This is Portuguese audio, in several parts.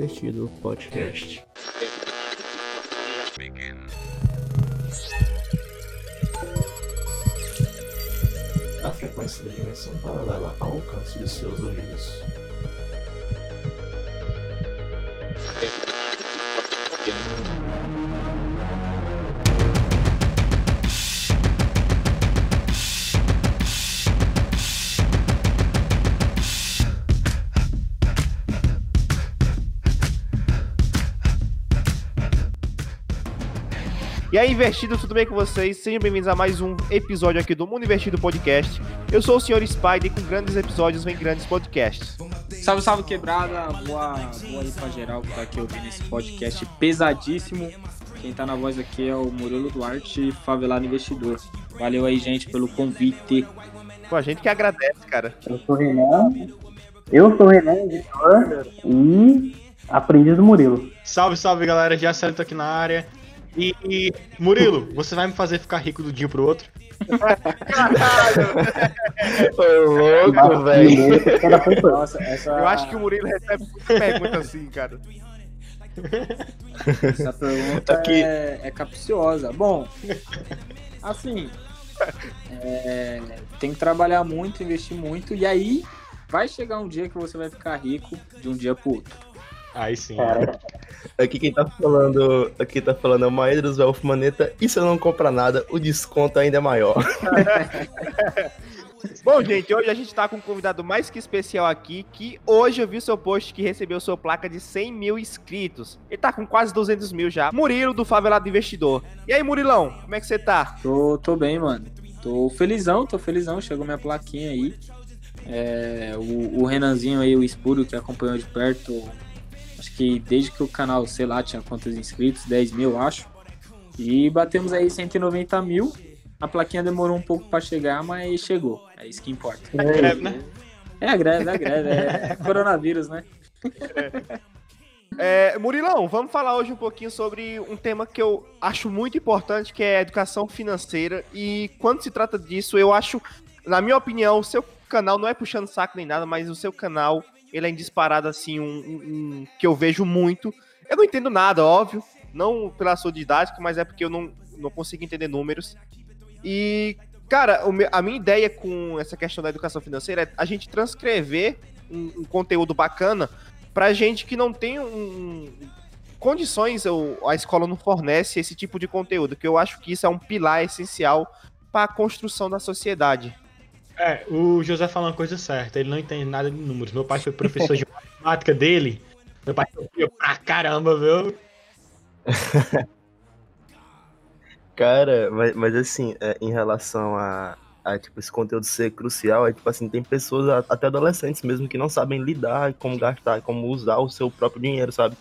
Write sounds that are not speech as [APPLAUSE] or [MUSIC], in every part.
Investido Podcast. A frequência da dimensão paralela alcance de seus ouvidos. E aí, investido, tudo bem com vocês? Sejam bem-vindos a mais um episódio aqui do Mundo Investido Podcast. Eu sou o Sr. Spider e com grandes episódios vem grandes podcasts. Salve, salve, quebrada. Boa, boa aí pra geral que tá aqui ouvindo esse podcast pesadíssimo. Quem tá na voz aqui é o Murilo Duarte, favelado investidor. Valeu aí, gente, pelo convite. Pô, a gente que agradece, cara. Eu sou o Renan. Eu sou o Renan, editor. E aprendiz do Murilo. Salve, salve galera, já certo aqui na área. E, e, Murilo, você vai me fazer ficar rico do dia pro outro? Ô, louco, velho. Nossa, essa... Eu acho que o Murilo recebe muita pergunta assim, cara. Essa pergunta Aqui. é, é capciosa. Bom, assim, é, tem que trabalhar muito, investir muito, e aí vai chegar um dia que você vai ficar rico de um dia pro outro. Aí sim. Cara, Aqui quem tá falando, aqui tá falando é o Maedros Elf Maneta. E se eu não comprar nada, o desconto ainda é maior. [LAUGHS] Bom, gente, hoje a gente tá com um convidado mais que especial aqui, que hoje eu vi seu post que recebeu sua placa de 100 mil inscritos. Ele tá com quase 200 mil já. Murilo, do Favelado Investidor. E aí, Murilão, como é que você tá? Tô, tô bem, mano. Tô felizão, tô felizão. Chegou minha plaquinha aí. É, o, o Renanzinho aí, o Espúrio, que acompanhou de perto, acho que desde que o canal, sei lá, tinha quantos inscritos, 10 mil, acho. E batemos aí 190 mil. A plaquinha demorou um pouco pra chegar, mas chegou. É isso que importa. É greve, né? É a greve, é a greve. É [LAUGHS] coronavírus, né? É, Murilão, vamos falar hoje um pouquinho sobre um tema que eu acho muito importante, que é a educação financeira. E quando se trata disso, eu acho, na minha opinião, o seu canal não é puxando saco nem nada, mas o seu canal, ele é disparado, assim, um, um- um que eu vejo muito. Eu não entendo nada, óbvio, não pela sua didática, mas é porque eu não, não consigo entender números. E, cara, a minha ideia com essa questão da educação financeira é a gente transcrever um- um conteúdo bacana pra gente que não tem um, condições, ou a escola não fornece esse tipo de conteúdo, que eu acho que isso é um pilar essencial para a construção da sociedade. É, o José falou uma coisa certa, ele não entende nada de números. Meu pai foi professor de [LAUGHS] matemática dele. Meu pai sofria pra caramba, viu? [LAUGHS] Cara, mas, mas assim, é, em relação a, a, tipo, esse conteúdo ser crucial, é tipo assim, tem pessoas, até adolescentes mesmo, que não sabem lidar, como gastar, como usar o seu próprio dinheiro, sabe?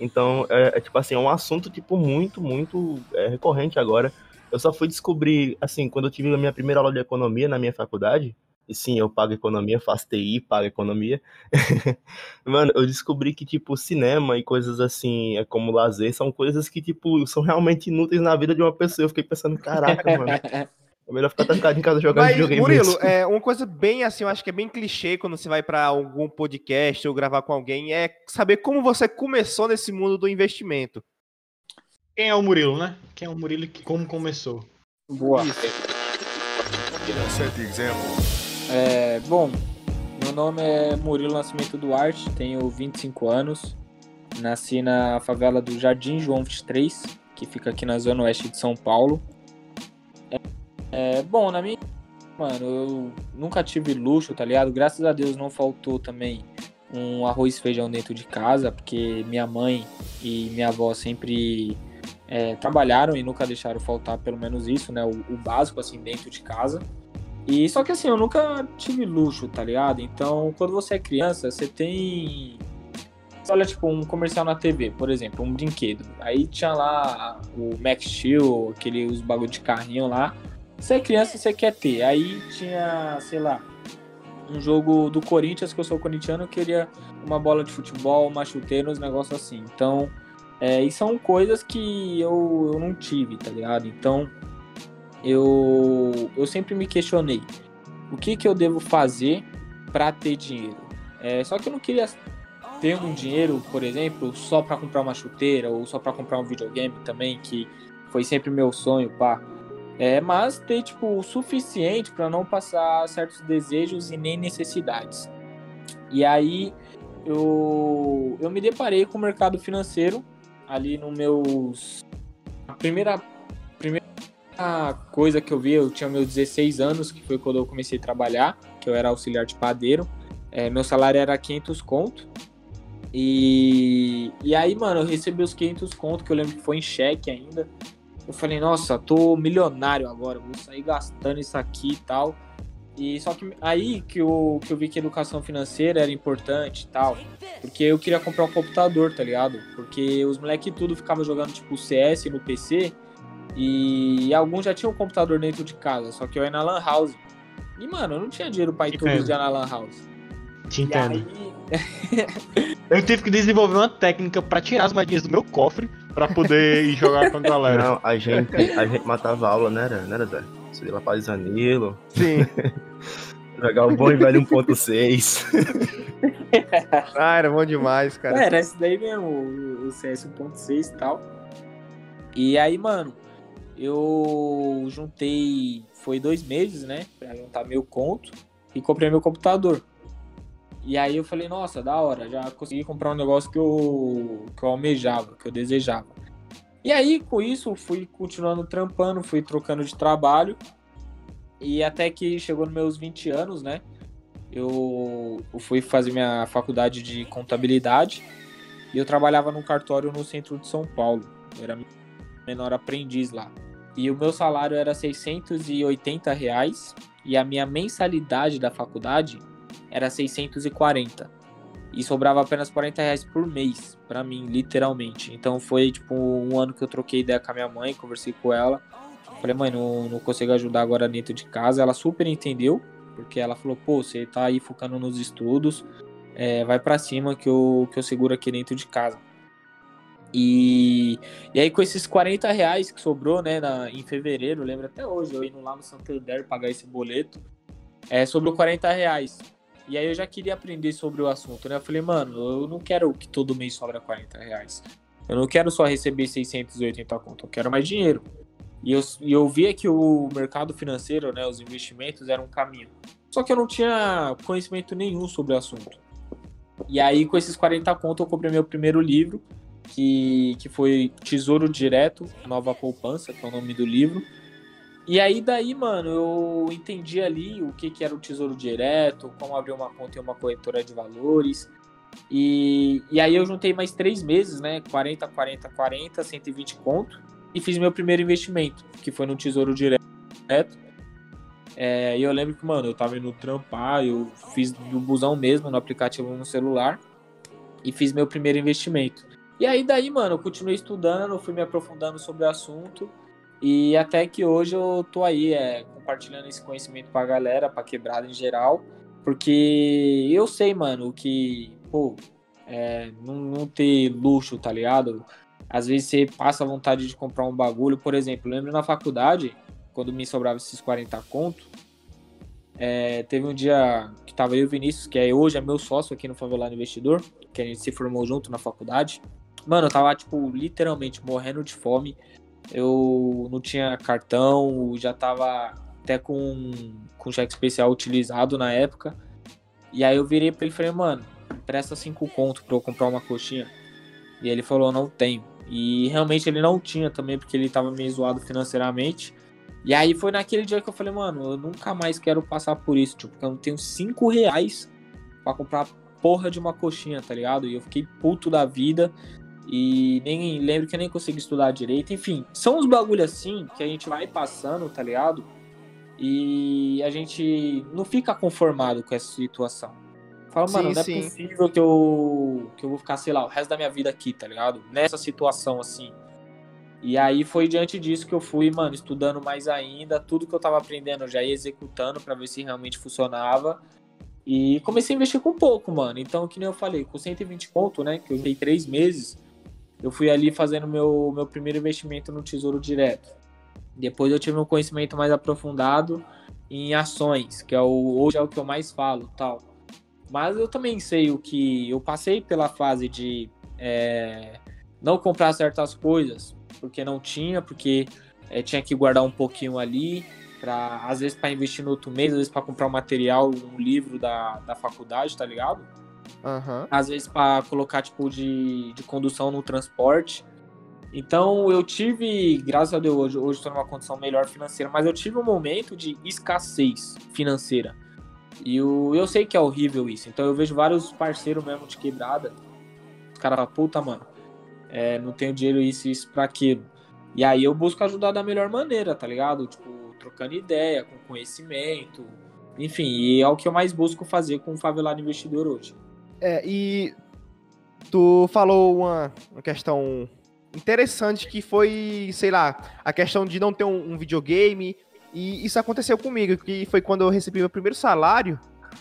Então, é, é, tipo assim, é um assunto, tipo, muito, muito é, recorrente agora. Eu só fui descobrir, assim, quando eu tive a minha primeira aula de economia na minha faculdade, e sim, eu pago economia, faço TI, pago economia. [LAUGHS] Mano, eu descobri que, tipo, cinema e coisas assim, é como lazer, são coisas que, tipo, são realmente inúteis na vida de uma pessoa. Eu fiquei pensando, caraca, mano, é melhor ficar trancado em casa jogando Mas, videogame. Murilo, mesmo. é uma coisa bem assim, eu acho que é bem clichê quando você vai para algum podcast ou gravar com alguém, é saber como você começou nesse mundo do investimento. Quem é o Murilo, né? Quem é o Murilo e que- como começou? Boa. É, bom, meu nome é Murilo Nascimento Duarte, tenho 25 anos. Nasci na favela do Jardim João 23, que fica aqui na zona oeste de São Paulo. É, é, bom, na minha. Mano, eu nunca tive luxo, tá ligado? Graças a Deus não faltou também um arroz e feijão dentro de casa, porque minha mãe e minha avó sempre é, trabalharam e nunca deixaram faltar pelo menos isso, né? O, o básico, assim, dentro de casa. E só que assim, eu nunca tive luxo, tá ligado? Então, quando você é criança, você tem. Olha, tipo, um comercial na TV, por exemplo, um brinquedo. Aí tinha lá o Max Steel, aquele, os bagulho de carrinho lá. Você é criança, você quer ter. Aí tinha, sei lá, um jogo do Corinthians, que eu sou corintiano, eu queria uma bola de futebol, uma chuteira, uns negócios assim. Então, é, e são coisas que eu, eu não tive, tá ligado? Então, eu, eu sempre me questionei o que, que eu devo fazer para ter dinheiro. É, só que eu não queria ter um dinheiro, por exemplo, só para comprar uma chuteira ou só para comprar um videogame também, que foi sempre meu sonho, pá. É, mas ter tipo o suficiente para não passar certos desejos e nem necessidades. E aí eu, eu me deparei com o mercado financeiro ali no meus a primeira primeira coisa que eu vi, eu tinha meus 16 anos, que foi quando eu comecei a trabalhar, que eu era auxiliar de padeiro. É, meu salário era 500 conto. E, e aí, mano, eu recebi os 500 conto, que eu lembro que foi em cheque ainda. Eu falei, nossa, tô milionário agora, vou sair gastando isso aqui e tal. E só que aí que eu, que eu vi que educação financeira era importante e tal. Porque eu queria comprar um computador, tá ligado? Porque os moleques tudo ficavam jogando tipo CS no PC. E alguns já tinham um computador dentro de casa, só que eu ia na Lan House. E, mano, eu não tinha dinheiro pra ir todos os dias na Lan House. Te entendo. Aí... [LAUGHS] [LAUGHS] eu tive que desenvolver uma técnica pra tirar as moedinhas do meu cofre pra poder ir jogar com a galera. Não, a gente, a gente matava a aula, né, era, né, era Zé? Ia lá pra Isanilo. Sim. [LAUGHS] Jogar o bom e velho 1.6. [LAUGHS] ah, era bom demais, cara. É, era esse daí mesmo, o CS 1.6 e tal. E aí, mano, eu juntei. Foi dois meses, né? Pra juntar meu conto e comprei meu computador. E aí eu falei, nossa, da hora, já consegui comprar um negócio que eu, que eu almejava, que eu desejava. E aí, com isso, fui continuando trampando, fui trocando de trabalho. E até que chegou nos meus 20 anos, né? Eu, fui fazer minha faculdade de contabilidade. E eu trabalhava num cartório no centro de São Paulo. Eu era menor aprendiz lá. E o meu salário era 680 reais e a minha mensalidade da faculdade era 640. E sobrava apenas 40 reais por mês para mim, literalmente. Então foi tipo um ano que eu troquei ideia com a minha mãe, conversei com ela. Falei, mãe, não, não consigo ajudar agora dentro de casa. Ela super entendeu, porque ela falou, pô, você tá aí focando nos estudos, é, vai para cima que eu, que eu seguro aqui dentro de casa. E, e aí, com esses 40 reais que sobrou, né, na, em fevereiro, lembro até hoje, eu indo lá no Santander pagar esse boleto, é, sobrou 40 reais. E aí eu já queria aprender sobre o assunto, né? Eu falei, mano, eu não quero que todo mês sobra 40 reais. Eu não quero só receber 680 conto, eu quero mais dinheiro. E eu, e eu via que o mercado financeiro, né, os investimentos eram um caminho. Só que eu não tinha conhecimento nenhum sobre o assunto. E aí, com esses 40 conto, eu comprei meu primeiro livro, que, que foi Tesouro Direto, Nova Poupança, que é o nome do livro. E aí daí, mano, eu entendi ali o que, que era o Tesouro Direto, como abrir uma conta em uma corretora de valores. E, e aí eu juntei mais três meses, né? 40, 40, 40, 120 conto. E fiz meu primeiro investimento, que foi no Tesouro Direto. É, e eu lembro que, mano, eu tava indo trampar, eu fiz do busão mesmo, no aplicativo no celular. E fiz meu primeiro investimento. E aí daí, mano, eu continuei estudando, fui me aprofundando sobre o assunto e até que hoje eu tô aí é, compartilhando esse conhecimento pra galera, pra quebrada em geral, porque eu sei, mano, que, pô, é, não, não, ter luxo, tá ligado? Às vezes você passa a vontade de comprar um bagulho, por exemplo, lembro na faculdade, quando me sobrava esses 40 conto, é, teve um dia que tava eu e o Vinícius, que é, hoje é meu sócio aqui no Favelado Investidor, que a gente se formou junto na faculdade, Mano, eu tava, tipo, literalmente morrendo de fome. Eu não tinha cartão, já tava até com, com cheque especial utilizado na época. E aí eu virei pra ele e falei, mano, presta cinco conto pra eu comprar uma coxinha. E ele falou, não tenho. E realmente ele não tinha também, porque ele tava meio zoado financeiramente. E aí foi naquele dia que eu falei, mano, eu nunca mais quero passar por isso, tipo, porque eu não tenho cinco reais pra comprar porra de uma coxinha, tá ligado? E eu fiquei puto da vida. E nem lembro que eu nem consegui estudar direito. Enfim, são uns bagulho assim que a gente vai passando, tá ligado? E a gente não fica conformado com essa situação. Fala, mano, sim, não é sim. possível que eu, que eu vou ficar, sei lá, o resto da minha vida aqui, tá ligado? Nessa situação assim. E aí foi diante disso que eu fui, mano, estudando mais ainda, tudo que eu tava aprendendo eu já ia executando para ver se realmente funcionava. E comecei a investir com pouco, mano. Então, que nem eu falei, com 120 pontos, né, que eu dei três meses, eu fui ali fazendo meu, meu primeiro investimento no Tesouro Direto. Depois eu tive um conhecimento mais aprofundado em ações, que é o, hoje é o que eu mais falo, tal. Mas eu também sei o que. Eu passei pela fase de é, não comprar certas coisas, porque não tinha, porque é, tinha que guardar um pouquinho ali, pra, às vezes para investir no outro mês, às vezes para comprar um material, um livro da, da faculdade, tá ligado? Aham. Às vezes para colocar tipo de, de condução no transporte. Então eu tive, graças a Deus, hoje, hoje estou numa condição melhor financeira, mas eu tive um momento de escassez financeira. E eu, eu sei que é horrível isso. Então eu vejo vários parceiros mesmo de quebrada. Os caras falam, puta, mano, é, não tenho dinheiro isso isso pra aquilo. E aí eu busco ajudar da melhor maneira, tá ligado? Tipo, trocando ideia, com conhecimento. Enfim, e é o que eu mais busco fazer com o Favelado Investidor hoje. É, e tu falou uma, uma questão interessante que foi, sei lá, a questão de não ter um, um videogame. E isso aconteceu comigo, que foi quando eu recebi meu primeiro salário.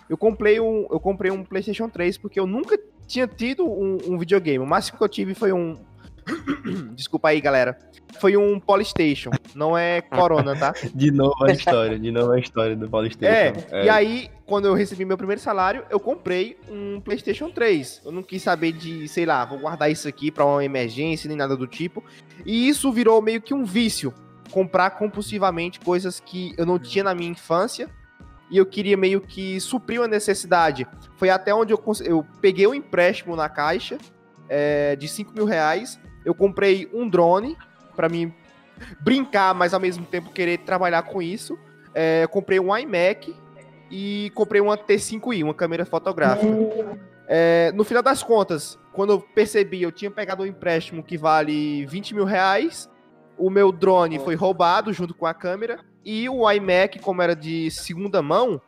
Eu comprei um, eu comprei um PlayStation 3 porque eu nunca tinha tido um, um videogame. O máximo que eu tive foi um. [CLEARS THROAT] Desculpa aí, galera. Foi um Polystation. Não é Corona, tá? [LAUGHS] De novo a história, de novo a história do Paulista. É, e aí, quando eu recebi meu primeiro salário, eu comprei um PlayStation 3. Eu não quis saber de, sei lá, vou guardar isso aqui pra uma emergência, nem nada do tipo. E isso virou meio que um vício. Comprar compulsivamente coisas que eu não tinha na minha infância. E eu queria meio que suprir uma necessidade. Foi até onde eu, eu peguei um empréstimo na caixa é, de 5 mil reais. Eu comprei um drone pra mim brincar, mas ao mesmo tempo querer trabalhar com isso. É, comprei um iMac e comprei uma T5i, uma câmera fotográfica. É, no final das contas, quando eu percebi, eu tinha pegado um empréstimo que vale 20 mil reais. O meu drone foi roubado junto com a câmera. E o iMac, como era de segunda mão,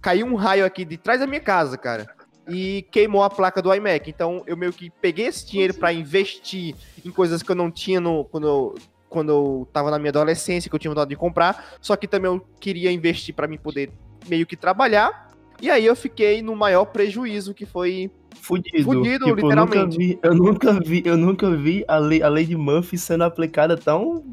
caiu um raio aqui de trás da minha casa, cara. E queimou a placa do iMac. Então eu meio que peguei esse dinheiro pra investir em coisas que eu não tinha no, quando, eu, quando eu tava na minha adolescência, que eu tinha vontade de comprar. Só que também eu queria investir pra mim poder meio que trabalhar. E aí eu fiquei no maior prejuízo, que foi. Fudido. Fudido, Tipo, literalmente. Eu nunca vi, eu nunca vi, eu nunca vi a lei, a lei de Murphy sendo aplicada tão.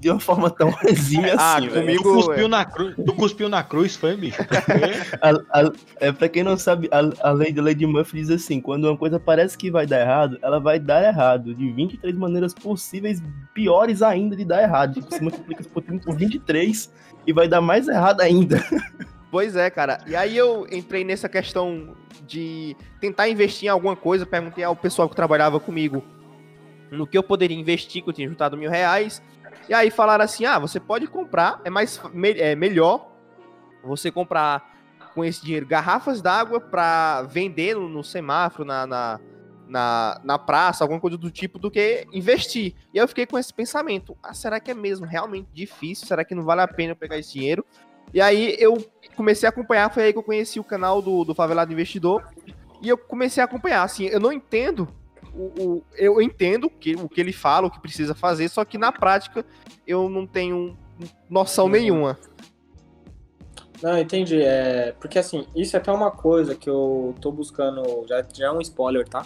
De uma forma tão [LAUGHS] exímia Ah, assim, comigo- Tu cuspiu, na cruz, tu cuspiu na cruz, foi, bicho? [LAUGHS] A- a- é, pra quem não sabe, a, a lei de Lady Murphy diz assim: quando uma coisa parece que vai dar errado, ela vai dar errado. De 23 maneiras possíveis, piores ainda de dar errado. Tipo, você multiplica isso por 30 por 23 e vai dar mais errado ainda. [LAUGHS] Pois é, cara. E aí eu entrei nessa questão de tentar investir em alguma coisa. Perguntei ao pessoal que trabalhava comigo no que eu poderia investir, que eu tinha juntado mil reais. E aí falaram assim: ah, você pode comprar, é mais é melhor você comprar com esse dinheiro garrafas d'água para vender no, semáforo, na, na, na, na praça, alguma coisa do tipo, do que investir. E eu fiquei com esse pensamento: ah, será que é mesmo realmente difícil? Será que não vale a pena eu pegar esse dinheiro? E aí eu comecei a acompanhar, foi aí que eu conheci o canal do, do Favelado Investidor. E eu comecei a acompanhar, assim, eu não entendo. O, o- eu entendo que, o que ele fala, o que precisa fazer, só que na prática eu não tenho noção Uhum. nenhuma. Não, entendi. É, porque assim, isso é até uma coisa que eu tô buscando. Já, já é um spoiler, tá?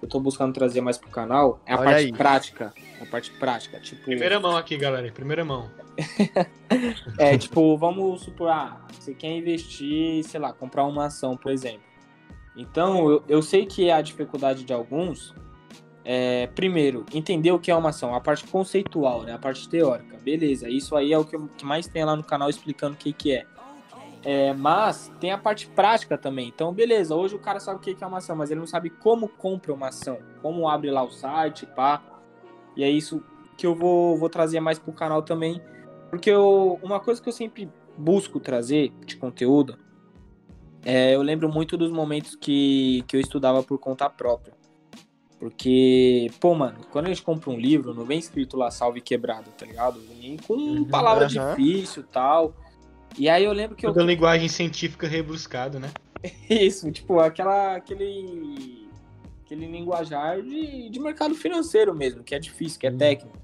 Eu tô buscando trazer mais pro canal. É a Olha parte aí. prática. A parte prática. Tipo, primeira mão aqui, galera. Primeira mão. [LAUGHS] é tipo, vamos supor, ah, você quer investir, sei lá, comprar uma ação, por exemplo. Então, eu, eu sei que a dificuldade de alguns é, primeiro, entender o que é uma ação, a parte conceitual, né? A parte teórica. Beleza, isso aí é o que, que mais tem lá no canal explicando o que, que é. É, mas tem a parte prática também. Então, beleza, hoje o cara sabe o que que é uma ação, mas ele não sabe como compra uma ação, como abre lá o site, pá. E é isso que eu vou, vou trazer mais pro canal também. Porque eu, uma coisa que eu sempre busco trazer de conteúdo, é, eu lembro muito dos momentos que, que eu estudava por conta própria. Porque, pô, mano, quando a gente compra um livro, não vem escrito lá salve quebrado, tá ligado? Vem com palavra aham. difícil e tal. E aí eu lembro que eu Toda linguagem científica rebuscada, né? [LAUGHS] isso, tipo, aquela, aquele, aquele linguajar de, de mercado financeiro mesmo, que é difícil, que é técnico.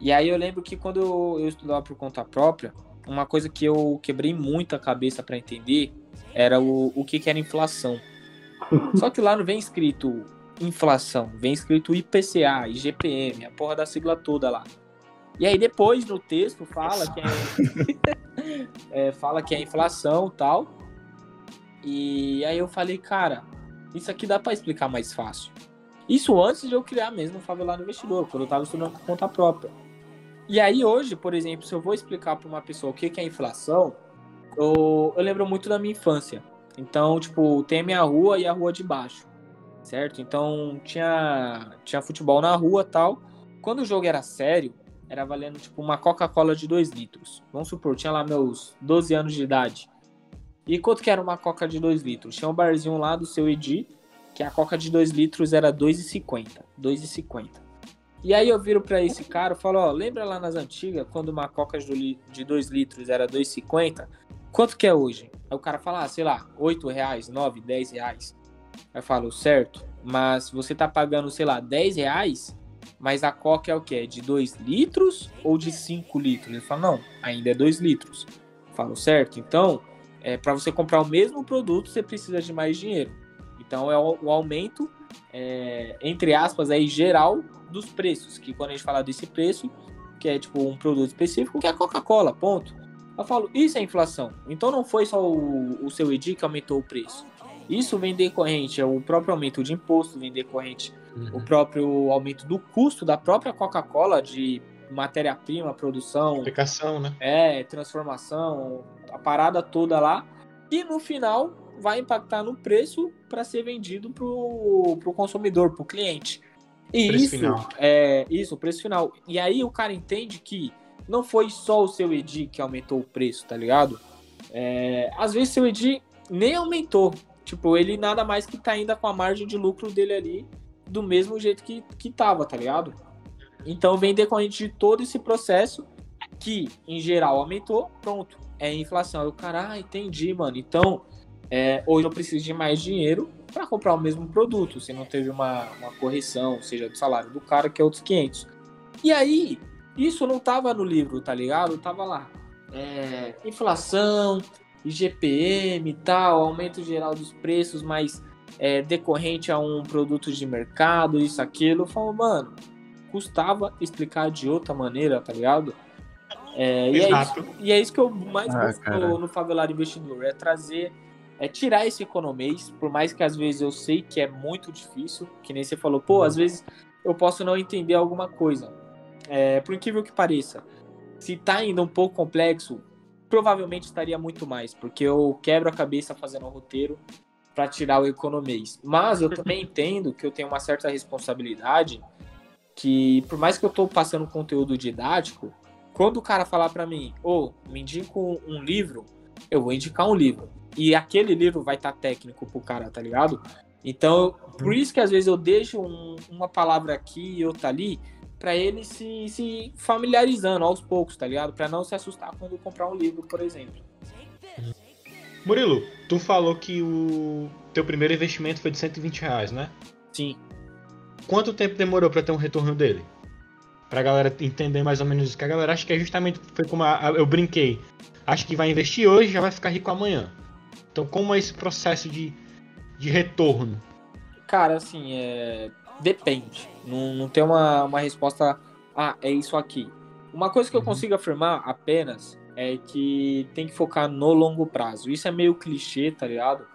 E aí eu lembro que quando eu, eu estudava por conta própria, uma coisa que eu quebrei muito a cabeça para entender era o, o que, que era inflação. Só que lá não vem escrito inflação, vem escrito IPCA, IGPM, a porra da sigla toda lá. E aí depois no texto fala que é, [LAUGHS] é, fala que é inflação e tal. E aí eu falei, cara, isso aqui dá para explicar mais fácil. Isso antes de eu criar mesmo o Favelado Investidor, quando eu tava estudando por conta própria. E aí hoje, por exemplo, se eu vou explicar para uma pessoa o que é inflação, eu, eu lembro muito da minha infância. Então, tipo, tem a minha rua e a rua de baixo, certo? Então, tinha, tinha futebol na rua tal. Quando o jogo era sério, era valendo, tipo, uma Coca-Cola de 2 litros. Vamos supor, tinha lá meus 12 anos de idade. E quanto que era uma Coca de 2 litros? Tinha um barzinho lá do seu Edi, que a Coca de 2 litros era 2,50. 2,50. E aí eu viro para esse cara e falo, ó, lembra lá nas antigas, quando uma coca de 2 litros era 2,50? Quanto que é hoje? Aí o cara fala, ah, sei lá, 8 reais, 9, 10 reais. Eu falo, certo, mas você tá pagando, sei lá, 10 reais, mas a coca é o quê? É de 2 litros ou de 5 litros? Ele fala, não, ainda é 2 litros. Eu falo, certo, então, é, para você comprar o mesmo produto, você precisa de mais dinheiro. Então é o, o aumento, é, entre aspas, aí, geral dos preços, que quando a gente fala desse preço, que é tipo um produto específico, que é a Coca-Cola, ponto. Eu falo, isso é inflação. Então não foi só o, o seu EDI que aumentou o preço. Isso vem decorrente, é o próprio aumento de imposto, vem decorrente uhum. o próprio aumento do custo da própria Coca-Cola de matéria-prima, produção. Aplicação, né? É, transformação, a parada toda lá. E no final vai impactar no preço para ser vendido para o consumidor, para o cliente. E preço isso, final. é isso, o preço final. E aí o cara entende que não foi só o seu EDI que aumentou o preço, tá ligado? É, às vezes seu EDI nem aumentou. Tipo, ele nada mais que tá ainda com a margem de lucro dele ali do mesmo jeito que, que tava, tá ligado? Então vem decorrente de todo esse processo que, em geral, aumentou, pronto, é inflação. O cara, ah, entendi, mano. Então, é, hoje eu preciso de mais dinheiro para comprar o mesmo produto, se não teve uma, uma correção, seja do salário do cara, que é outros 500. E aí, isso não tava no livro, tá ligado? Tava lá. É, inflação, IGPM e tal, aumento geral dos preços, mas é, decorrente a um produto de mercado, isso, aquilo. Eu falo, mano, custava explicar de outra maneira, tá ligado? É, e, é isso, e, é isso, que eu mais ah, gosto no, no Favelado Investidor, é trazer, é tirar esse economês, por mais que às vezes eu sei que é muito difícil, que nem você falou, pô, às uhum. vezes eu posso não entender alguma coisa. É, por incrível que pareça, se tá ainda um pouco complexo, provavelmente estaria muito mais, porque eu quebro a cabeça fazendo um roteiro para tirar o economês. Mas eu também [LAUGHS] entendo que eu tenho uma certa responsabilidade que, por mais que eu estou passando conteúdo didático, quando o cara falar para mim, ô, oh, me indica um livro, eu vou indicar um livro. E aquele livro vai estar tá técnico pro cara, tá ligado? Então, por isso que às vezes eu deixo um, uma palavra aqui e outra ali, para ele se, se familiarizando aos poucos, tá ligado? Para não se assustar quando comprar um livro, por exemplo. Murilo, tu falou que o teu primeiro investimento foi de 120 reais, né? Sim. Quanto tempo demorou para ter um retorno dele? Pra galera entender mais ou menos isso. Que a galera acha que é justamente foi como a, a, eu brinquei. Acho que vai investir hoje já vai ficar rico amanhã. Então, como é esse processo de, de retorno? Cara, assim, é... depende. Não, não tem uma, uma resposta. Ah, é isso aqui. Uma coisa que eu uhum. consigo afirmar apenas é que tem que focar no longo prazo. Isso é meio clichê, tá ligado?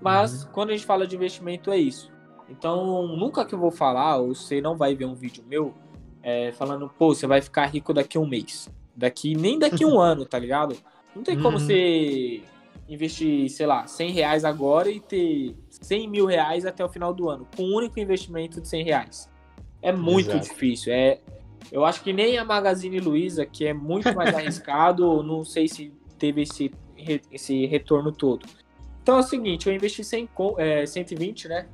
Mas uhum. quando a gente fala de investimento, é isso. Então, nunca que eu vou falar, ou você não vai ver um vídeo meu, é, falando, pô, você vai ficar rico daqui a um mês. Daqui, nem daqui a um [LAUGHS] ano, tá ligado? Não tem como uhum. você investir, sei lá, 100 reais agora e ter 100 mil reais até o final do ano, com um único investimento de 100 reais. É muito Exato. difícil. É, eu acho que nem a Magazine Luiza, que é muito mais [LAUGHS] arriscado, não sei se teve esse, esse retorno todo. Então é o seguinte, eu investi 100, é, 120, né?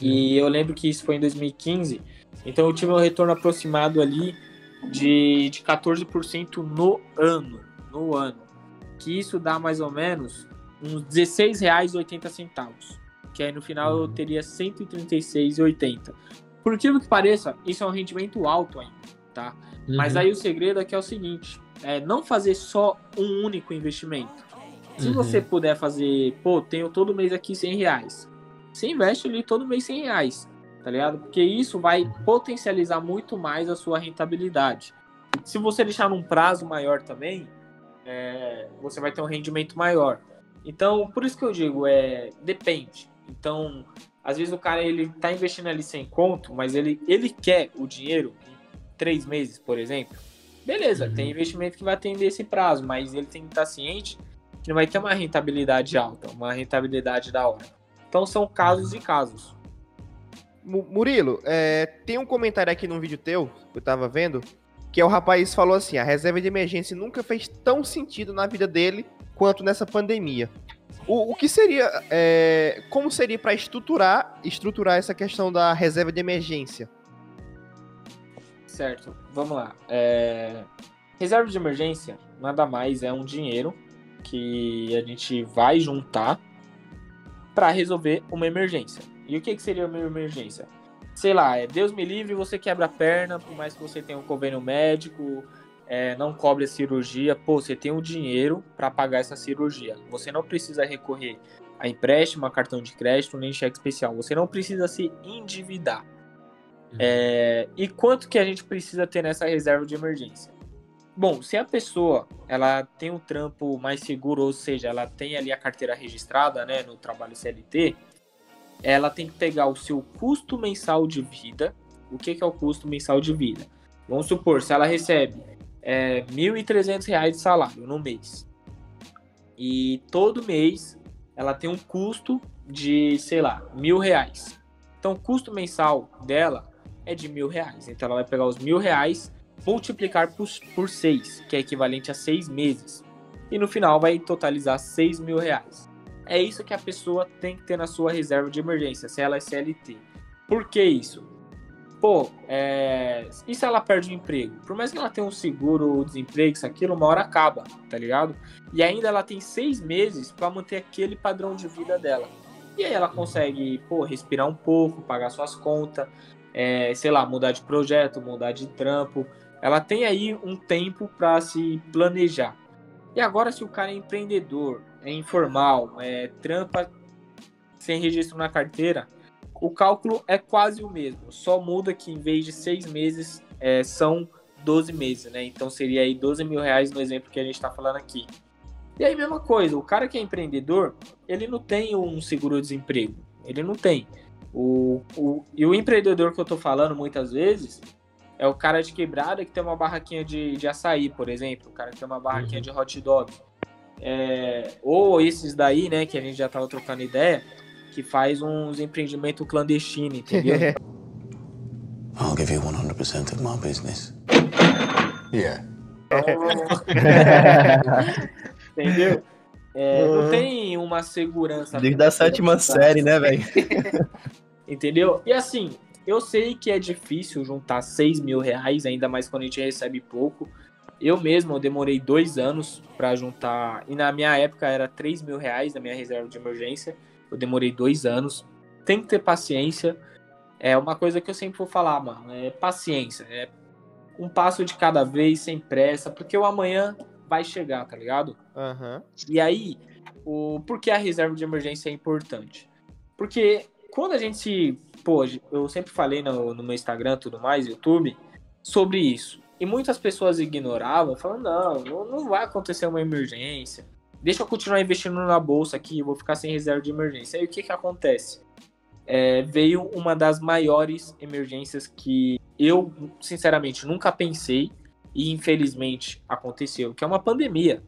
E eu lembro que isso foi em 2015. Então eu tive um retorno aproximado ali de, de 14% no ano. No ano. Que isso dá mais ou menos uns R$16,80. Que aí no final eu uhum. teria R$136,80. Por aquilo que pareça, isso é um rendimento alto ainda, tá? Uhum. Mas aí o segredo aqui é o seguinte: é não fazer só um único investimento. Se uhum. você puder fazer, pô, tenho todo mês aqui 100 reais. Você investe ali todo mês 100 reais tá ligado? Porque isso vai uhum. potencializar muito mais a sua rentabilidade. Se você deixar num prazo maior também, é, você vai ter um rendimento maior. Então, por isso que eu digo, é depende. Então, às vezes o cara ele tá investindo ali sem conto, mas ele, ele quer o dinheiro em três meses, por exemplo. Beleza, Uhum. tem investimento que vai atender esse prazo, mas ele tem que estar ciente que não vai ter uma rentabilidade alta, uma rentabilidade da hora. Então são casos e casos. Mu- Murilo, é, tem um comentário aqui num vídeo teu, que eu tava vendo, que é o rapaz falou assim, a reserva de emergência nunca fez tão sentido na vida dele quanto nessa pandemia. O, o que seria, é, como seria para estruturar, estruturar essa questão da reserva de emergência? Certo, vamos lá. É, Reserva de emergência nada mais é um dinheiro que a gente vai juntar para resolver uma emergência. E o que, que seria uma emergência? Sei lá, é Deus me livre, você quebra a perna, por mais que você tenha um convênio médico, é, não cobre a cirurgia, pô, você tem o dinheiro para pagar essa cirurgia. Você não precisa recorrer a empréstimo, a cartão de crédito, nem cheque especial. Você não precisa se endividar. É, e quanto que a gente precisa ter nessa reserva de emergência? Bom, se a pessoa ela tem um trampo mais seguro, ou seja, ela tem ali a carteira registrada, né, no trabalho CLT, ela tem que pegar o seu custo mensal de vida. O que, que é o custo mensal de vida? Vamos supor, se ela recebe é, 1.300 reais de salário no mês e todo mês ela tem um custo de, sei lá, mil reais. Então, o custo mensal dela é de mil reais. Então, ela vai pegar os mil reais, multiplicar por, por seis, que é equivalente a seis meses. E no final vai totalizar seis mil reais. É isso que a pessoa tem que ter na sua reserva de emergência, se ela é CLT. Por que isso? Pô, é... e se ela perde o emprego? Por mais que ela tenha um seguro desemprego, isso aquilo, uma hora acaba, tá ligado? E ainda ela tem seis meses para manter aquele padrão de vida dela. E aí ela consegue, pô, respirar um pouco, pagar suas contas, é, sei lá, mudar de projeto, mudar de trampo. Ela tem aí um tempo para se planejar. E agora, se o cara é empreendedor, é informal, é trampa sem registro na carteira, o cálculo é quase o mesmo. Só muda que em vez de seis meses, é, são 12 meses, né? Então seria aí 12 mil reais no exemplo que a gente está falando aqui. E aí, mesma coisa, o cara que é empreendedor, ele não tem um seguro-desemprego. Ele não tem. O, o, e o empreendedor que eu tô falando muitas vezes é o cara de quebrada que tem uma barraquinha de, de açaí, por exemplo. O cara que tem uma barraquinha de hot dog. É, ou esses daí, né, que a gente já tava trocando ideia, que faz uns empreendimentos clandestinos, entendeu? [LAUGHS] I'll give you 100% of my business. Yeah. [LAUGHS] entendeu? É, não tem uma segurança. Desde a sétima série, né, velho? [LAUGHS] Entendeu? E assim, eu sei que é difícil juntar 6 mil reais, ainda mais quando a gente recebe pouco. Eu mesmo eu demorei dois anos para juntar, e na minha época era 3 mil reais na minha reserva de emergência. Eu demorei dois anos. Tem que ter paciência. É uma coisa que eu sempre vou falar, mano. É paciência. É um passo de cada vez, sem pressa, porque o amanhã vai chegar, tá ligado? Aham. E aí, o por que a reserva de emergência é importante? Porque quando a gente. Pô, eu sempre falei no, no meu Instagram e tudo mais, YouTube, sobre isso. E muitas pessoas ignoravam, falando: não, não, não vai acontecer uma emergência. Deixa eu continuar investindo na bolsa aqui, eu vou ficar sem reserva de emergência. Aí o que, que acontece? É, veio uma das maiores emergências que eu, sinceramente, nunca pensei e infelizmente aconteceu, que é uma pandemia.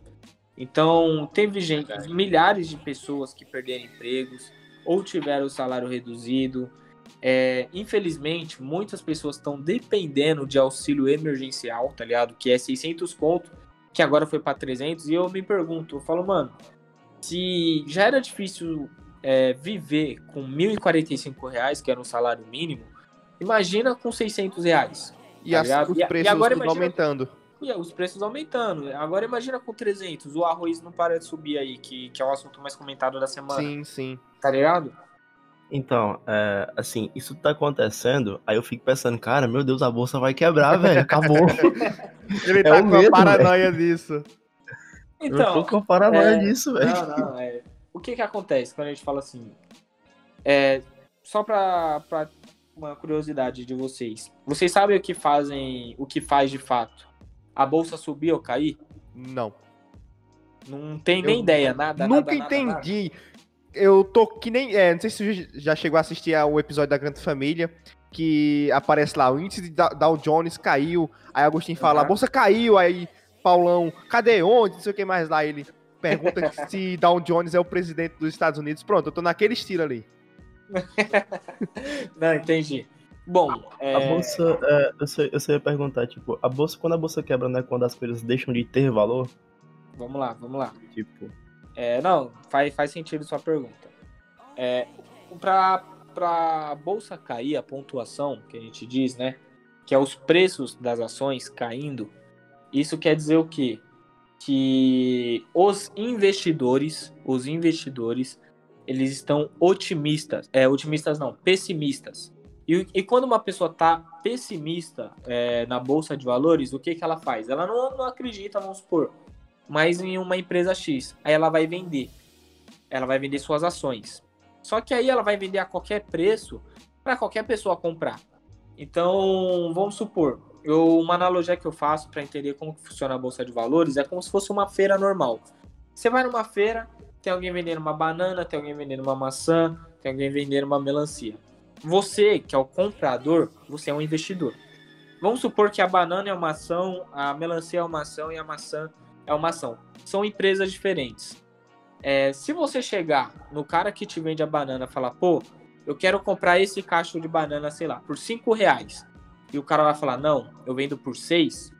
Então, teve gente, milhares de pessoas que perderam empregos ou tiveram o salário reduzido. É, infelizmente, muitas pessoas estão dependendo de auxílio emergencial, tá ligado? Que é 600 conto, que agora foi para 300. E eu me pergunto, eu falo, mano, se já era difícil é, viver com 1.045 reais, que era um salário mínimo, imagina com 600 reais. E Tá as- os E- e preços agora tudo imagina- aumentando. E os preços aumentando. Agora imagina com 300, o arroz não para de subir aí, que, que é o assunto mais comentado da semana, Sim, sim. tá ligado? Então, é, assim, isso tá acontecendo, aí eu fico pensando, cara, meu Deus, a bolsa vai quebrar, velho, acabou. [LAUGHS] Ele É tá o com medo, a paranoia disso. eu Então, tô com paranoia é, disso, velho. Não, não, é. O que que acontece quando a gente fala assim? É, só pra, pra uma curiosidade de vocês. Vocês sabem o que fazem, o que faz de fato? A bolsa subir ou cair? Não. Não tem nem Eu ideia, nada. Nunca nada, nada, nada. Eu tô que nem. É, não sei se você já chegou a assistir ao episódio da Grande Família. Que aparece lá, o índice de Da- Dow Jones caiu. Aí Agostinho fala, a Uhum. bolsa caiu. Aí Paulão, cadê onde? Não sei o que mais lá. Ele pergunta [LAUGHS] se Dow Jones é o presidente dos Estados Unidos. Pronto, eu tô naquele estilo ali. [LAUGHS] Não, entendi. Bom, é, A bolsa, é, eu, só, eu só ia perguntar, tipo, a bolsa, quando a bolsa quebra, né? Quando as coisas deixam de ter valor, vamos lá, vamos lá. tipo. É, não, faz, faz sentido sua pergunta. É, pra, pra bolsa cair, a pontuação que a gente diz, né? Que é os preços das ações caindo, isso quer dizer o quê? Que os investidores, os investidores, eles estão otimistas. É, otimistas não, pessimistas. E, e quando uma pessoa tá pessimista é, na bolsa de valores, o que, que ela faz? Ela não, não acredita, vamos supor, mais em uma empresa X. Aí ela vai vender. Ela vai vender suas ações. Só que aí ela vai vender a qualquer preço para qualquer pessoa comprar. Então, vamos supor, eu, uma analogia que eu faço para entender como funciona a bolsa de valores é como se fosse uma feira normal. Você vai numa feira, tem alguém vendendo uma banana, tem alguém vendendo uma maçã, tem alguém vendendo uma melancia. Você, que é o comprador, você é um investidor. Vamos supor que a banana é uma ação, a melancia é uma ação e a maçã é uma ação. São empresas diferentes. É, se você chegar no cara que te vende a banana e falar, pô, eu quero comprar esse cacho de banana, sei lá, por 5 reais. E o cara vai falar, não, eu vendo por 6,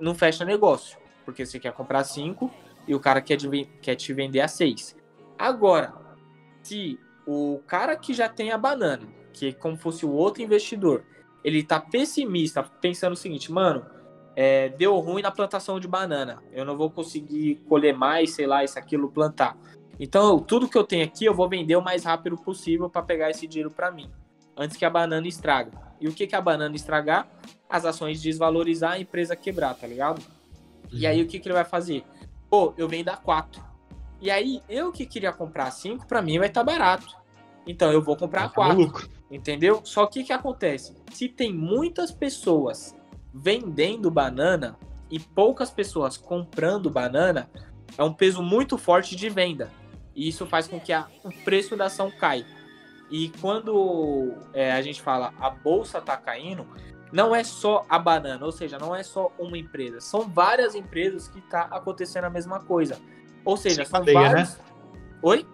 não fecha negócio. Porque você quer comprar 5 e o cara quer, quer te vender a 6. Agora, se o cara que já tem a banana, que é como fosse o outro investidor, ele tá pessimista, pensando o seguinte, mano, é, deu ruim na plantação de banana. Eu não vou conseguir colher mais, sei lá, isso, aquilo, plantar. Então, tudo que eu tenho aqui, eu vou vender o mais rápido possível para pegar esse dinheiro para mim, antes que a banana estrague. E o que, que a banana estragar? As ações desvalorizar, a empresa quebrar, tá ligado? E aí, o que, que ele vai fazer? Pô, eu vendo a 4. E aí, eu que queria comprar a 5, para mim vai estar barato. Então, eu vou comprar a Tá no 4. lucro. Entendeu? Só que o que acontece? Se tem muitas pessoas vendendo banana e poucas pessoas comprando banana, é um peso muito forte de venda. E isso faz com que a- o preço da ação caia. E quando é, a gente fala a bolsa tá caindo, não é só a banana, ou seja, não é só uma empresa, são várias empresas que tá acontecendo a mesma coisa. Ou seja, são cadeia, né? Oi?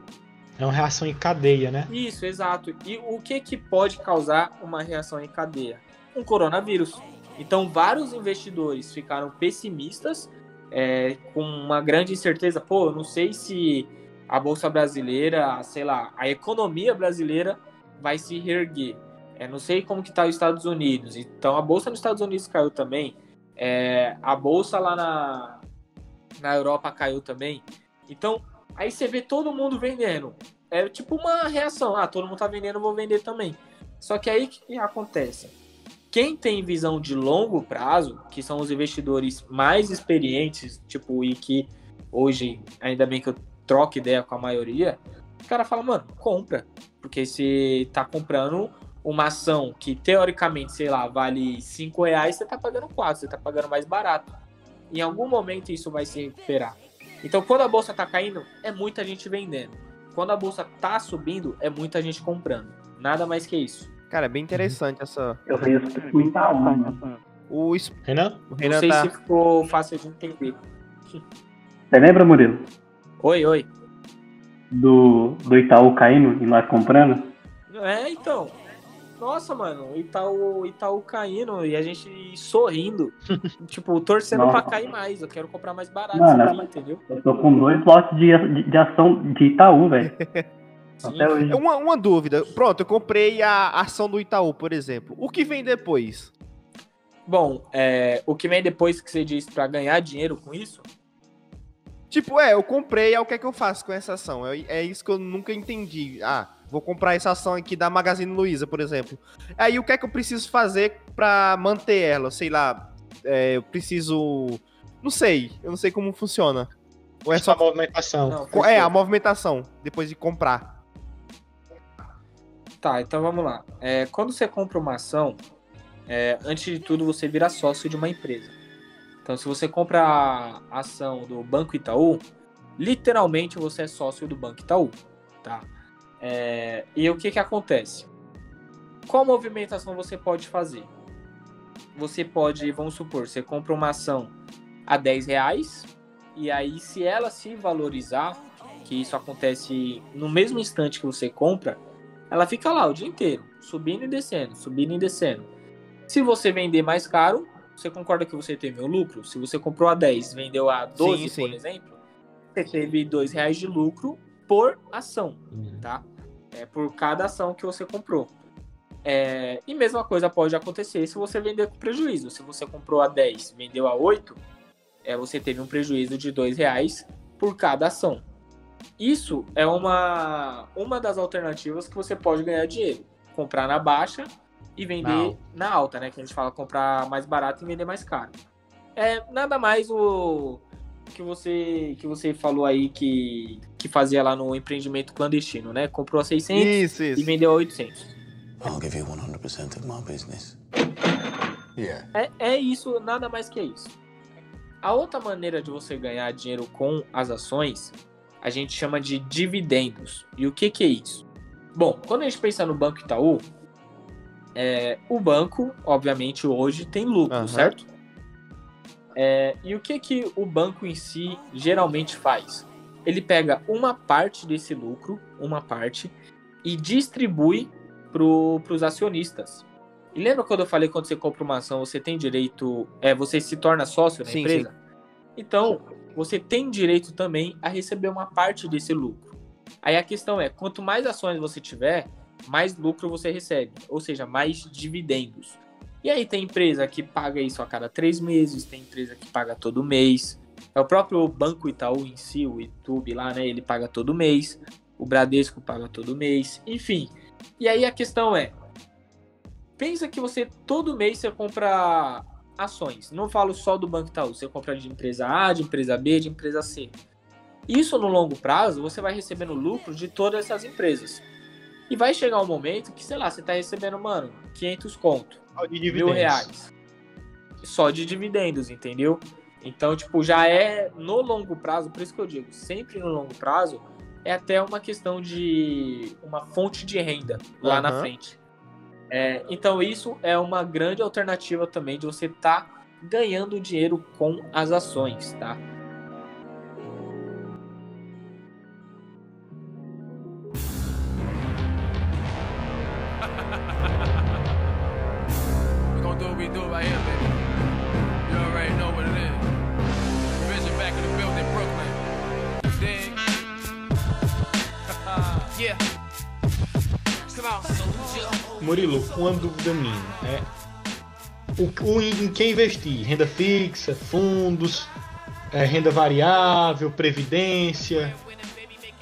É uma reação em cadeia, né? Isso, exato. E o que, que pode causar uma reação em cadeia? Um coronavírus. Então, vários investidores ficaram pessimistas, é, com uma grande incerteza. Pô, não sei se a Bolsa Brasileira, sei lá, a economia brasileira vai se reerguer. É, não sei como que tá os Estados Unidos. Então, a Bolsa nos Estados Unidos caiu também. É, a Bolsa lá na, na Europa caiu também. Então, aí você vê todo mundo vendendo é tipo uma reação. Ah, todo mundo tá vendendo, vou vender também. Só que aí que acontece? Quem tem visão de longo prazo, que são os investidores mais experientes, tipo, e que hoje, ainda bem que eu troco ideia com a maioria, o cara fala, mano, compra. Porque você tá comprando uma ação que, teoricamente, sei lá, vale 5 reais, você tá pagando 4, você tá pagando mais barato. Em algum momento isso vai se recuperar. Então, quando a bolsa tá caindo, é muita gente vendendo. Quando a bolsa tá subindo, é muita gente comprando. Nada mais que isso. Cara, é bem interessante essa. Eu vi isso pro Itaú, né? O, es- Renan? o Não Renan sei tá. se ficou fácil de entender. Você lembra, Murilo? Oi, oi. Do, do Itaú caindo e nós comprando? É, então. Nossa, mano, o Itaú, o Itaú caindo e a gente sorrindo. [LAUGHS] tipo, torcendo Nossa. pra cair mais. Eu quero comprar mais barato Mano, aqui, entendeu? Eu tô com dois lotes de, de, de ação de Itaú, velho. [LAUGHS] Sim. Até hoje. Uma, uma dúvida. Pronto, eu comprei a ação do Itaú, por exemplo. O que vem depois? Bom, é, o que vem depois que você diz pra ganhar dinheiro com isso? Tipo, é, eu comprei, aí o que é que eu faço com essa ação? É, é isso que eu nunca entendi. Ah, vou comprar essa ação aqui da Magazine Luiza, por exemplo. Aí o que é que eu preciso fazer pra manter ela? Sei lá, é, eu preciso. Não sei, eu não sei como funciona. Ou é Só só. movimentação. Não, É, a movimentação, depois de comprar. Tá, então vamos lá. É, quando você compra uma ação, é, antes de tudo você vira sócio de uma empresa. Então, se você compra a ação do Banco Itaú, literalmente você é sócio do Banco Itaú, tá? É, e o que que acontece? Qual movimentação você pode fazer? Você pode, vamos supor, você compra uma ação a 10 reais, e aí se ela se valorizar, que isso acontece no mesmo instante que você compra, ela fica lá o dia inteiro, subindo e descendo, subindo e descendo. Se você vender mais caro, você concorda que você teve um lucro? Se você comprou a 10, vendeu a 12, Sim, sim. por exemplo, você teve dois reais de lucro por ação, tá? É por cada ação que você comprou. É, e mesma coisa pode acontecer se você vender com prejuízo. Se você comprou a 10, vendeu a 8, é, você teve um prejuízo de dois reais por cada ação. Isso é uma, uma das alternativas que você pode ganhar dinheiro. Comprar na baixa e vender Não. na alta, né? Que a gente fala comprar mais barato e vender mais caro. É nada mais o que você que você falou aí que, que fazia lá no empreendimento clandestino, né? Comprou a 600 Isso, e isso. vendeu a 800. I'll give you 100% of my business. Yeah. É, é isso, nada mais que isso. A outra maneira de você ganhar dinheiro com as ações, a gente chama de dividendos. E o que, que é isso? Bom, quando a gente pensa no Banco Itaú, é, o banco, obviamente, hoje tem lucro, Aham. certo? É, e o que, que o banco em si geralmente faz? Ele pega uma parte desse lucro, uma parte, e distribui para os acionistas. E lembra quando eu falei que quando você compra uma ação, você tem direito. É, você se torna sócio da Sim, empresa? Então, você tem direito também a receber uma parte desse lucro. Aí a questão é: quanto mais ações você tiver, mais lucro você recebe, ou seja, mais dividendos. E aí tem empresa que paga isso a cada três meses, tem empresa que paga todo mês. É o próprio Banco Itaú em si, o YouTube lá, né? Ele paga todo mês. O Bradesco paga todo mês. Enfim. E aí a questão é: pensa que você todo mês você compra ações. Não falo só do Banco Itaú, você compra de empresa A, de empresa B, de empresa C. Isso no longo prazo, você vai recebendo lucro de todas essas empresas. E vai chegar um momento que, sei lá, você tá recebendo, mano, 500 conto, De mil reais. Só de dividendos, entendeu? Então, tipo, já é no longo prazo, por isso que eu digo, sempre no longo prazo, é até uma questão de uma fonte de renda lá na Aham. frente. É, então, isso é uma grande alternativa também de você estar ganhando dinheiro com as ações, tá? [LAUGHS] Yeah. Murilo, uma dúvida minha. É, o, o- em que investir? Renda fixa, fundos, é, renda variável, previdência?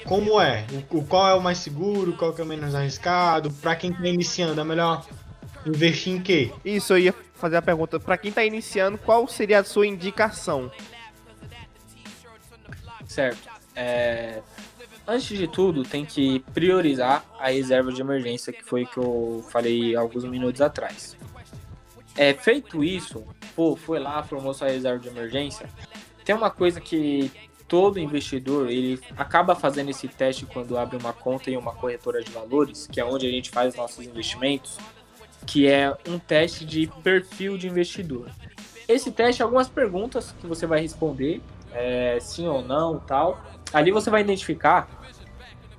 Como é? O, o- qual é o mais seguro? Qual que é o menos arriscado? Para quem está iniciando, é melhor investir em quê? Isso, eu ia fazer a pergunta. Pra quem tá iniciando, qual seria a sua indicação? Certo. É, Antes de tudo, tem que priorizar a reserva de emergência, que foi que eu falei alguns minutos atrás. É, feito isso, pô, foi lá, formou sua reserva de emergência. Tem uma coisa que todo investidor ele acaba fazendo esse teste quando abre uma conta em uma corretora de valores, que é onde a gente faz nossos investimentos, que é um teste de perfil de investidor. Esse teste algumas perguntas que você vai responder, é, sim ou não, tal. Ali você vai identificar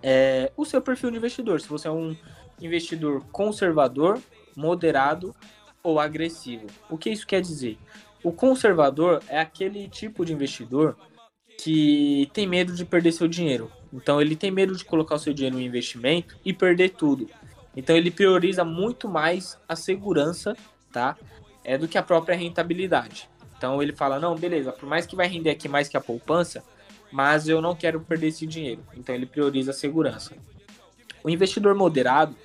é, o seu perfil de investidor, se você é um investidor conservador, moderado ou agressivo. O que isso quer dizer? O conservador é aquele tipo de investidor que tem medo de perder seu dinheiro. Então ele tem medo de colocar o seu dinheiro em investimento e perder tudo. Então ele prioriza muito mais a segurança, tá? É do que a própria rentabilidade. Então ele fala: "Não, beleza, por mais que vai render aqui mais que a poupança, mas eu não quero perder esse dinheiro". Então ele prioriza a segurança. O investidor moderado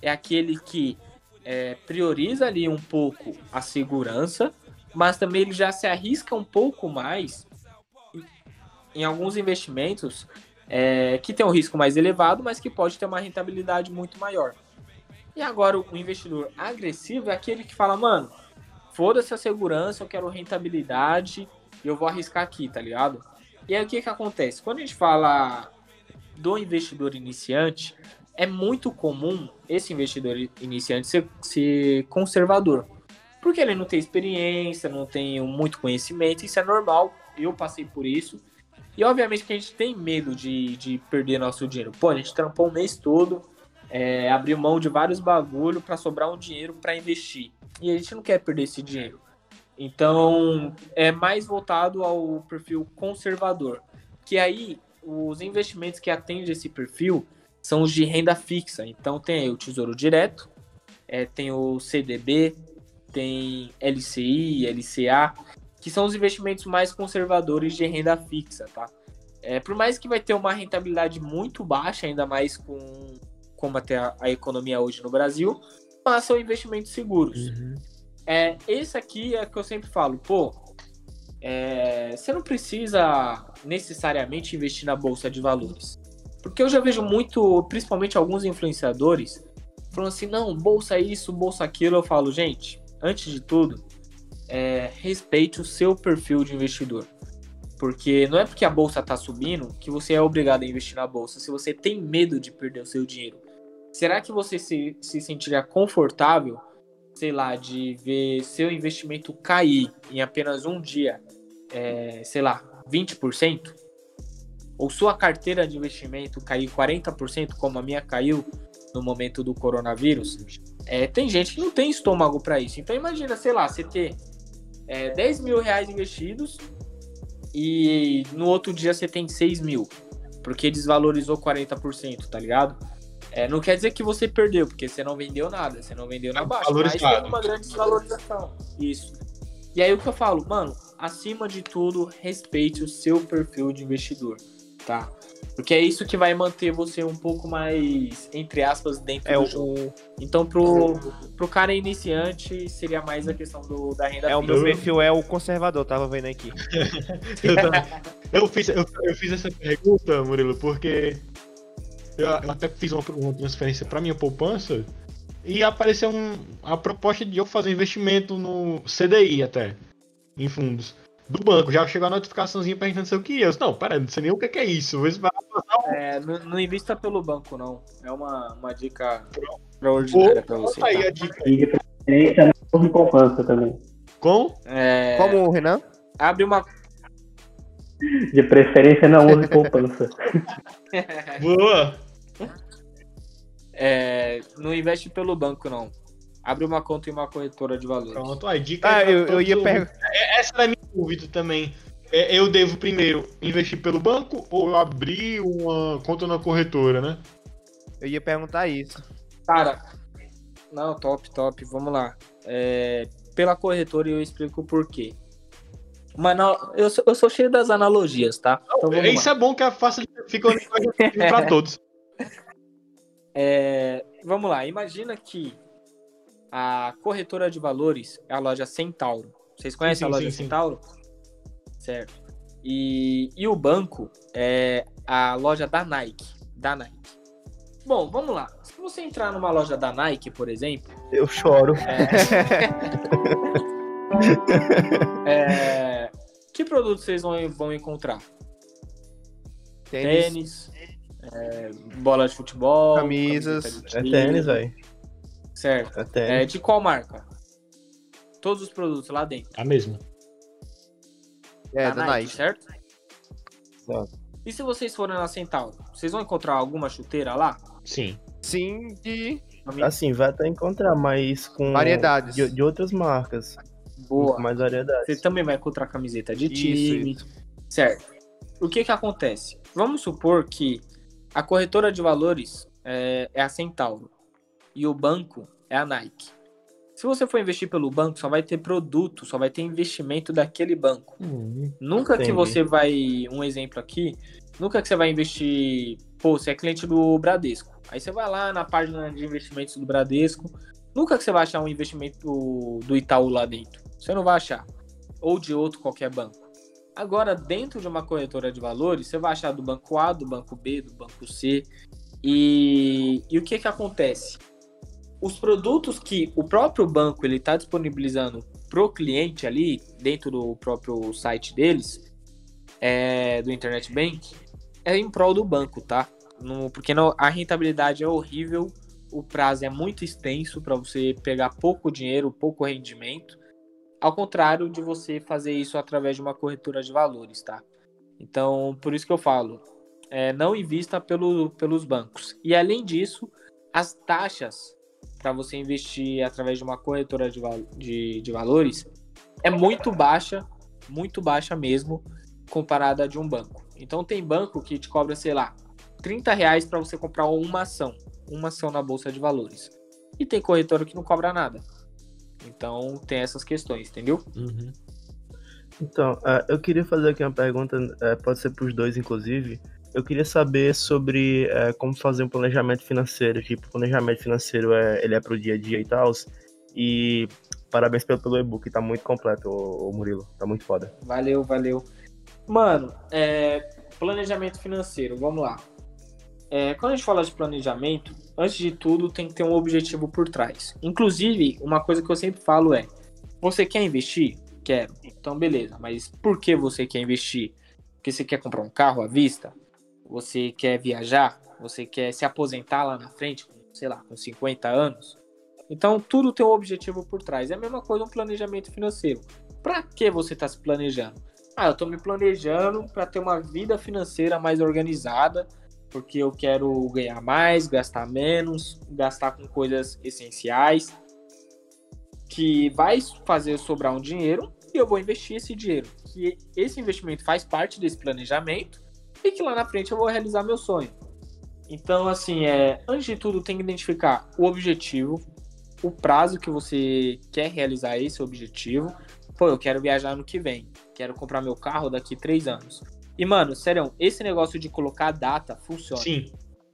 é aquele que é, prioriza ali um pouco a segurança, mas também ele já se arrisca um pouco mais em alguns investimentos é, que tem um risco mais elevado, mas que pode ter uma rentabilidade muito maior. E agora o investidor agressivo é aquele que fala, mano, foda-se a segurança, eu quero rentabilidade e eu vou arriscar aqui, tá ligado? E aí o que que acontece? Quando a gente fala do investidor iniciante, é muito comum esse investidor iniciante ser, ser conservador. Porque ele não tem experiência, não tem muito conhecimento, isso é normal, eu passei por isso. E obviamente que a gente tem medo de, de perder nosso dinheiro. Pô, a gente trampou o mês todo, é, abriu mão de vários bagulho para sobrar um dinheiro para investir. E a gente não quer perder esse dinheiro. Então, é mais voltado ao perfil conservador. Que aí, os investimentos que atendem esse perfil são os de renda fixa. Então, tem o Tesouro Direto, é, tem o CDB, tem LCI, LCA, que são os investimentos mais conservadores de renda fixa, tá? É, por mais que vai ter uma rentabilidade muito baixa, ainda mais com como até a, a economia hoje no Brasil, mas são investimentos seguros. Uhum. É, esse aqui é que eu sempre falo, pô, é, você não precisa necessariamente investir na bolsa de valores. Porque eu já vejo muito, principalmente alguns influenciadores, falando assim, não, bolsa isso, bolsa aquilo. Eu falo, gente, antes de tudo, é, respeite o seu perfil de investidor. Porque não é porque a bolsa está subindo que você é obrigado a investir na bolsa. Se você tem medo de perder o seu dinheiro, será que você se, se sentiria confortável, sei lá, de ver seu investimento cair em apenas um dia, é, sei lá, 20%? Ou sua carteira de investimento cair 40%, como a minha caiu no momento do coronavírus? É, tem gente que não tem estômago para isso. Então imagina, sei lá, você ter é, 10 mil reais investidos e no outro dia você tem 6 mil, porque desvalorizou 40%, tá ligado? É, não quer dizer que você perdeu, porque você não vendeu nada, você não vendeu na baixa, mas tem uma grande desvalorização. Isso. E aí o que eu falo, mano, acima de tudo, respeite o seu perfil de investidor, tá? Porque é isso que vai manter você um pouco mais, entre aspas, dentro É do o, jogo. Então, pro, pro cara iniciante, seria mais a questão do, da renda é o meu perfil é o conservador, tava vendo aqui. [LAUGHS] Eu, eu fiz, eu, eu fiz essa pergunta, Murilo, porque eu, até fiz uma, uma transferência para minha poupança e apareceu um, a proposta de eu fazer investimento no CDI até, em fundos. Do banco, já chegou a notificaçãozinha perguntando se eu queria. Eu disse, não, pera, não sei nem o que é isso. Vou esperar É, não, não invista pelo banco, não. É uma, uma dica extraordinária pra um. você. Aí tá? a dica. E de preferência não poupança também. Com? É, Como Renan? Abre uma. De preferência não use poupança. [LAUGHS] Boa! É, não investe pelo banco, não. Abre uma conta em uma corretora de valores. Pronto, aí dica. Ah, pra eu, eu ia perguntar. É, Essa era a minha dúvida também. É, eu devo primeiro investir pelo banco ou eu abrir uma conta na corretora, né? Eu ia perguntar isso. Cara, não, top, top. Vamos lá. É, pela corretora eu explico o porquê. Mas não, eu, sou, eu sou cheio das analogias, tá? Então vamos Isso lá. é bom que a facilita fica pra [LAUGHS] todos. É, vamos lá, imagina que a corretora de valores é a loja Centauro. Vocês conhecem sim, a loja sim, sim. Centauro? Certo. E, e o banco é a loja da Nike. Da Nike. Bom, vamos lá. Se você entrar numa loja da Nike, por exemplo, Eu choro. é, [LAUGHS] que produtos vocês vão, vão encontrar? Tênis, Tênis, é, bola de futebol, Camisas. de É time, tênis, velho. Certo. É É, tênis. de qual marca? Todos os produtos lá dentro. A mesma. é, da Nike. certo? Exato. E se vocês forem na Centauro, vocês vão encontrar alguma chuteira lá? Sim. Sim, de Assim, vai até encontrar, mas com. Variedades. De, de outras marcas. Boa. Com mais variedades. Você também vai encontrar camiseta de Isso, time. Certo. O que que acontece? Vamos supor que a corretora de valores é, é a Centauro e o banco é a Nike. Se você for investir pelo banco, só vai ter produto, só vai ter investimento daquele banco. Nunca que Entendi. você vai. Um exemplo aqui. Nunca que você vai investir. Pô, você é cliente do Bradesco. Aí você vai lá na página de investimentos do Bradesco. Nunca que você vai achar um investimento do Itaú lá dentro. Você não vai achar. Ou de outro qualquer banco. Agora, dentro de uma corretora de valores, você vai achar do banco A, do banco B, do banco C. E, e o que que acontece? Os produtos que o próprio banco ele está disponibilizando pro cliente ali, dentro do próprio site deles, é, do Internet Bank, é em prol do banco, tá? No, porque no, a rentabilidade é horrível, o prazo é muito extenso para você pegar pouco dinheiro, pouco rendimento, ao contrário de você fazer isso através de uma corretora de valores, tá? Então, por isso que eu falo, é, não invista pelo, pelos bancos. E além disso, as taxas para você investir através de uma corretora de, de, de valores é muito baixa, muito baixa mesmo, comparada a de um banco. Então tem banco que te cobra, sei lá, 30 reais para você comprar uma ação, uma ação na bolsa de valores. E tem corretora que não cobra nada. Então tem essas questões, entendeu? Uhum. Então, uh, eu queria fazer aqui uma pergunta, uh, pode ser para os dois, inclusive. Eu queria saber sobre uh, como fazer um planejamento financeiro. Tipo, planejamento financeiro é, ele é para o dia a dia e tal. E parabéns pelo, pelo e-book, tá muito completo, o Murilo. Tá muito foda. Valeu, valeu. Mano, é, planejamento financeiro, vamos lá. É, quando a gente fala de planejamento, antes de tudo tem que ter um objetivo por trás. Inclusive, uma coisa que eu sempre falo é: você quer investir? Quero. Então, beleza, mas por que você quer investir? Porque você quer comprar um carro à vista? Você quer viajar? Você quer se aposentar lá na frente, sei lá, com 50 anos? Então, tudo tem um objetivo por trás. É a mesma coisa um planejamento financeiro. Para que você está se planejando? Ah, eu estou me planejando para ter uma vida financeira mais organizada, porque eu quero ganhar mais, gastar menos, gastar com coisas essenciais, que vai fazer sobrar um dinheiro e eu vou investir esse dinheiro. Que esse investimento faz parte desse planejamento e que lá na frente eu vou realizar meu sonho. Então, assim, é, antes de tudo, tem que identificar o objetivo, o prazo que você quer realizar esse objetivo. Pô, eu quero viajar no que vem, quero comprar meu carro daqui três anos. E, mano, sério, esse negócio de colocar data funciona. Sim.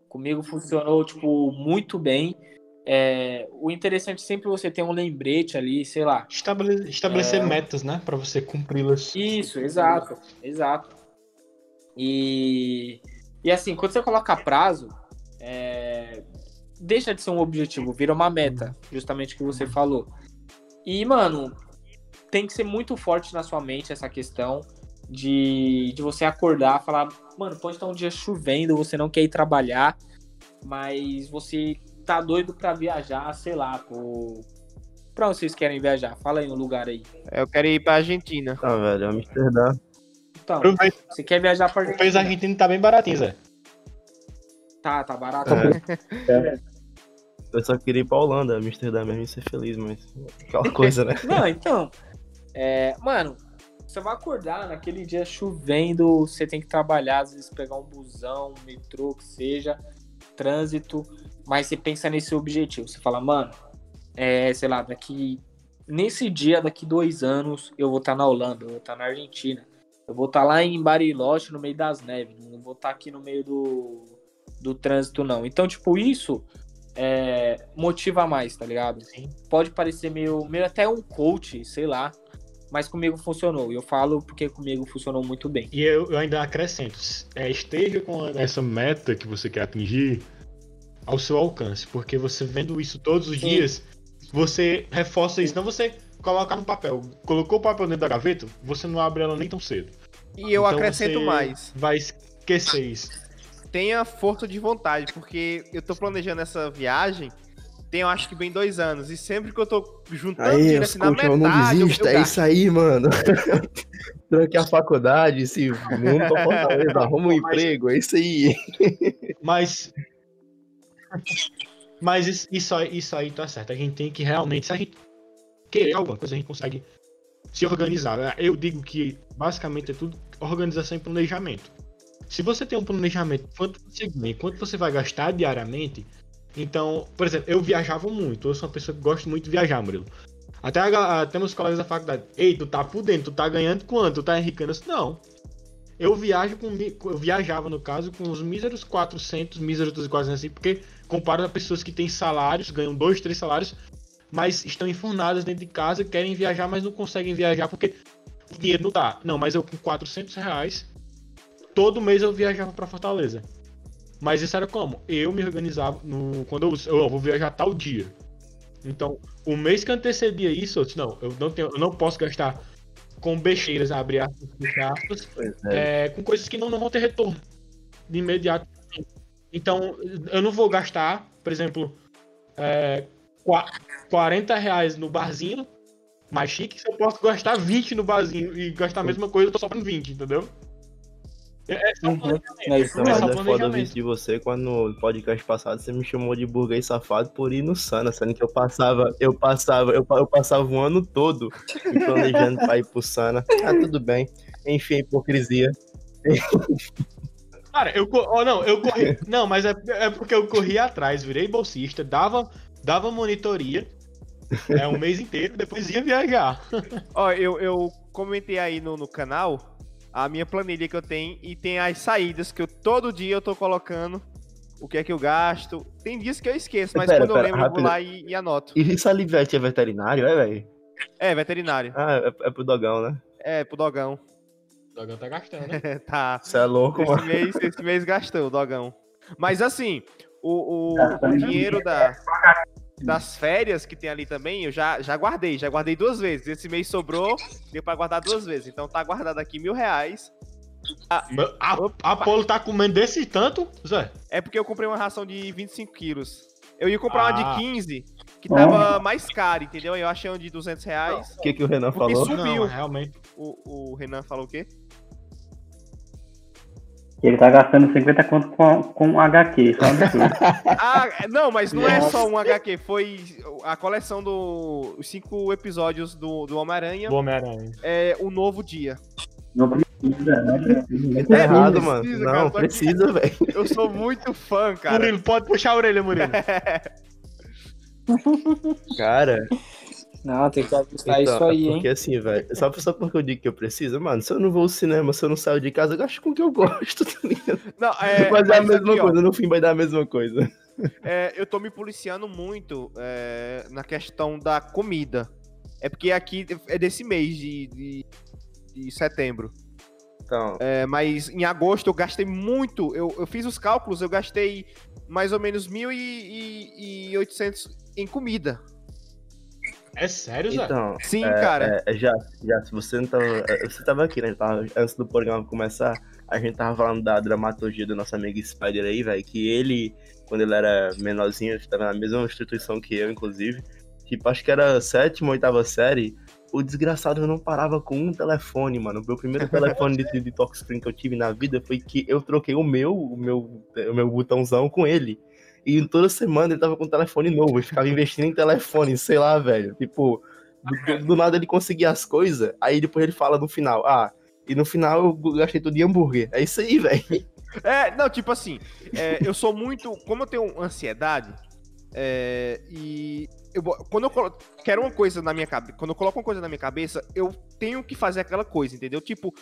Comigo funcionou, tipo, muito bem. É, o interessante é sempre você ter um lembrete ali, sei lá. Estabele estabelecer É. metas, né? Pra você cumpri-las. Isso, exato, exato. E, e assim, quando você coloca prazo, é, deixa de ser um objetivo, vira uma meta, justamente o que você falou. E, mano, tem que ser muito forte na sua mente essa questão de, de você acordar, falar, mano, pode estar um dia chovendo, você não quer ir trabalhar, mas você tá doido pra viajar, sei lá, pro... pra onde vocês querem viajar? Fala aí um lugar aí. É, Eu quero ir pra Argentina. Tá, velho, Amsterdã. Então, você quer viajar pra o país argentino tá bem baratinho, Zé. Tá, tá barato. [LAUGHS] É. Eu só queria ir pra Holanda, Amsterdã mesmo e ser feliz, mas aquela coisa, né? Não, então. É, mano, você vai acordar naquele dia chovendo, você tem que trabalhar, às vezes pegar um busão, um metrô, que seja, trânsito, mas você pensa nesse objetivo. Você fala, mano, é, sei lá, daqui. Nesse dia, daqui dois anos, eu vou estar na Holanda, eu vou estar na Argentina. Eu vou estar lá em Bariloche, no meio das neves. Não vou estar aqui no meio do, do trânsito, não. Então, tipo, isso é, motiva mais, tá ligado? Sim. Pode parecer meio, meio até um coach, sei lá. Mas comigo funcionou. E eu falo porque comigo funcionou muito bem. E eu, eu ainda acrescento, é, esteja com essa meta que você quer atingir ao seu alcance, porque você vendo isso todos os Sim. dias, você reforça isso, não você coloca no papel. Colocou o papel dentro da gaveta, você não abre ela nem tão cedo. E eu Então acrescento mais. Vai esquecer isso. Tenha força de vontade, porque eu tô planejando essa viagem tem, eu acho que bem dois anos. E sempre que eu tô juntando Aí, dinheiro assim na eu não metade, eu, desista, eu é isso aí, mano. [LAUGHS] Tranque a faculdade, se mundo pra Fortaleza, arruma um emprego, é isso aí. Mas. Mas isso, isso, aí, isso aí tá certo. A gente tem que realmente. Se a gente querer alguma coisa, a gente consegue se organizar. Eu digo que basicamente é tudo organização e planejamento. Se você tem um planejamento, quanto você ganha, quanto você vai gastar diariamente. Então, por exemplo, eu viajava muito. Eu sou uma pessoa que gosta muito de viajar, Murilo. Até, a ga- até colegas da faculdade. Ei, tu tá dentro, tu tá ganhando quanto? Tu tá? Eu disse, Não. Eu viajo com. Eu viajava, no caso, com os míseros 400, míseros 240 assim, porque comparo a pessoas que têm salários, ganham dois, três salários, mas estão enfurnadas dentro de casa, querem viajar, mas não conseguem viajar porque o dinheiro não dá. Não, mas eu com 400 reais, todo mês eu viajava pra Fortaleza. Mas isso era como? Eu me organizava no, quando eu, eu vou viajar tal dia. Então, o mês que antecedia isso, eu disse, não, eu não, tenho, eu não posso gastar com besteiras, abrir aspas, aspas, é. é, com coisas que não, não vão ter retorno de imediato. Então, eu não vou gastar, por exemplo, é, qua- 40 reais no barzinho mais chique, se eu posso gastar 20 no barzinho e gastar a mesma coisa, eu tô sobrando 20, entendeu? É, só Uhum. É isso Não, mas é foda ouvir de você quando no podcast passado você me chamou de burguês safado por ir no Sana, sendo que eu passava, eu passava, eu, eu passava o ano todo me planejando pra ir pro Sana. Ah, tudo bem. Enfim, hipocrisia. Cara, eu oh, não, eu corri. Não, mas é, é porque eu corri atrás, virei bolsista, dava, dava monitoria é, um mês inteiro, depois ia viajar. Ó, eu, eu comentei aí no, no canal a minha planilha que eu tenho e tem as saídas que eu todo dia eu tô colocando o que é que eu gasto. Tem dias que eu esqueço, mas Pera, quando eu pera, lembro eu vou rápido. lá e, e anoto. E Salivete é veterinário, é, velho? É, veterinário. Ah, é, é pro dogão, né? É, pro dogão. O Dogão tá gastando, né? É, [LAUGHS] tá. Você é louco, Esse mano. mês, esse mês gastou o dogão. Mas assim, o, o, Gastando o dinheiro da, das férias que tem ali também, eu já, já guardei. Já guardei duas vezes. Esse mês sobrou, deu pra guardar duas vezes. Então tá guardado aqui mil reais. Mas A, a Apolo tá comendo desse tanto, Zé? É porque eu comprei uma ração de 25 quilos. Eu ia comprar uma Ah. de 15, que tava mais cara, entendeu? Eu achei uma de 200 reais. O que, que o Renan falou? Subiu. Não, realmente. O, o Renan falou o quê? Ele tá gastando 50 conto com, com HQ, só um absurdo. [LAUGHS] Ah, não, mas não é só um HQ, foi a coleção dos os cinco episódios do, do Homem-Aranha, Do Homem-Aranha. é o novo dia. Não precisa, não precisa. Tá errado, precisa, mano. cara, Não, precisa, velho. Eu sou muito fã, cara. Murilo, pode puxar a orelha, Murilo. [LAUGHS] Cara, Não, tem que ajustar então, isso aí, é hein? porque assim, velho, só, só porque eu digo que eu preciso, mano, se eu não vou ao cinema, se eu não saio de casa, eu gasto com o que eu gosto, [LAUGHS] tá ligado? Não, é, mas é a mesma aqui, ó, coisa, no fim vai dar a mesma coisa. é, eu tô me policiando muito é, na questão da comida. É porque aqui é desse mês de, de, de setembro. Então, É, mas em agosto eu gastei muito. Eu, eu fiz os cálculos, eu gastei mais ou menos 1.800 em comida. É sério, Zé? então Sim, cara. é, é, já, já, se você não tava. é, Você tava aqui, né? Tava- antes do programa começar, a gente tava falando da dramaturgia do nosso amigo Spider aí, velho. Que ele, quando ele era menorzinho, ele tava na mesma instituição que eu, inclusive. Tipo, acho que era sétima, oitava série. O desgraçado não parava com um telefone, mano. O meu primeiro telefone de, de, de touchscreen que eu tive na vida foi que eu troquei o meu, o meu, o meu botãozão com ele. E toda semana ele tava com um telefone novo, ele ficava investindo em telefone, sei lá, velho. Tipo, do, do nada ele conseguia as coisas, aí depois ele fala no final, ah, e no final eu gastei tudo em hambúrguer. É isso aí, velho. É, não, tipo assim, é, eu sou muito. Como eu tenho ansiedade, é, e eu, quando eu colo- quero uma coisa na minha cabeça, quando eu coloco uma coisa na minha cabeça, eu tenho que fazer aquela coisa, entendeu? Tipo,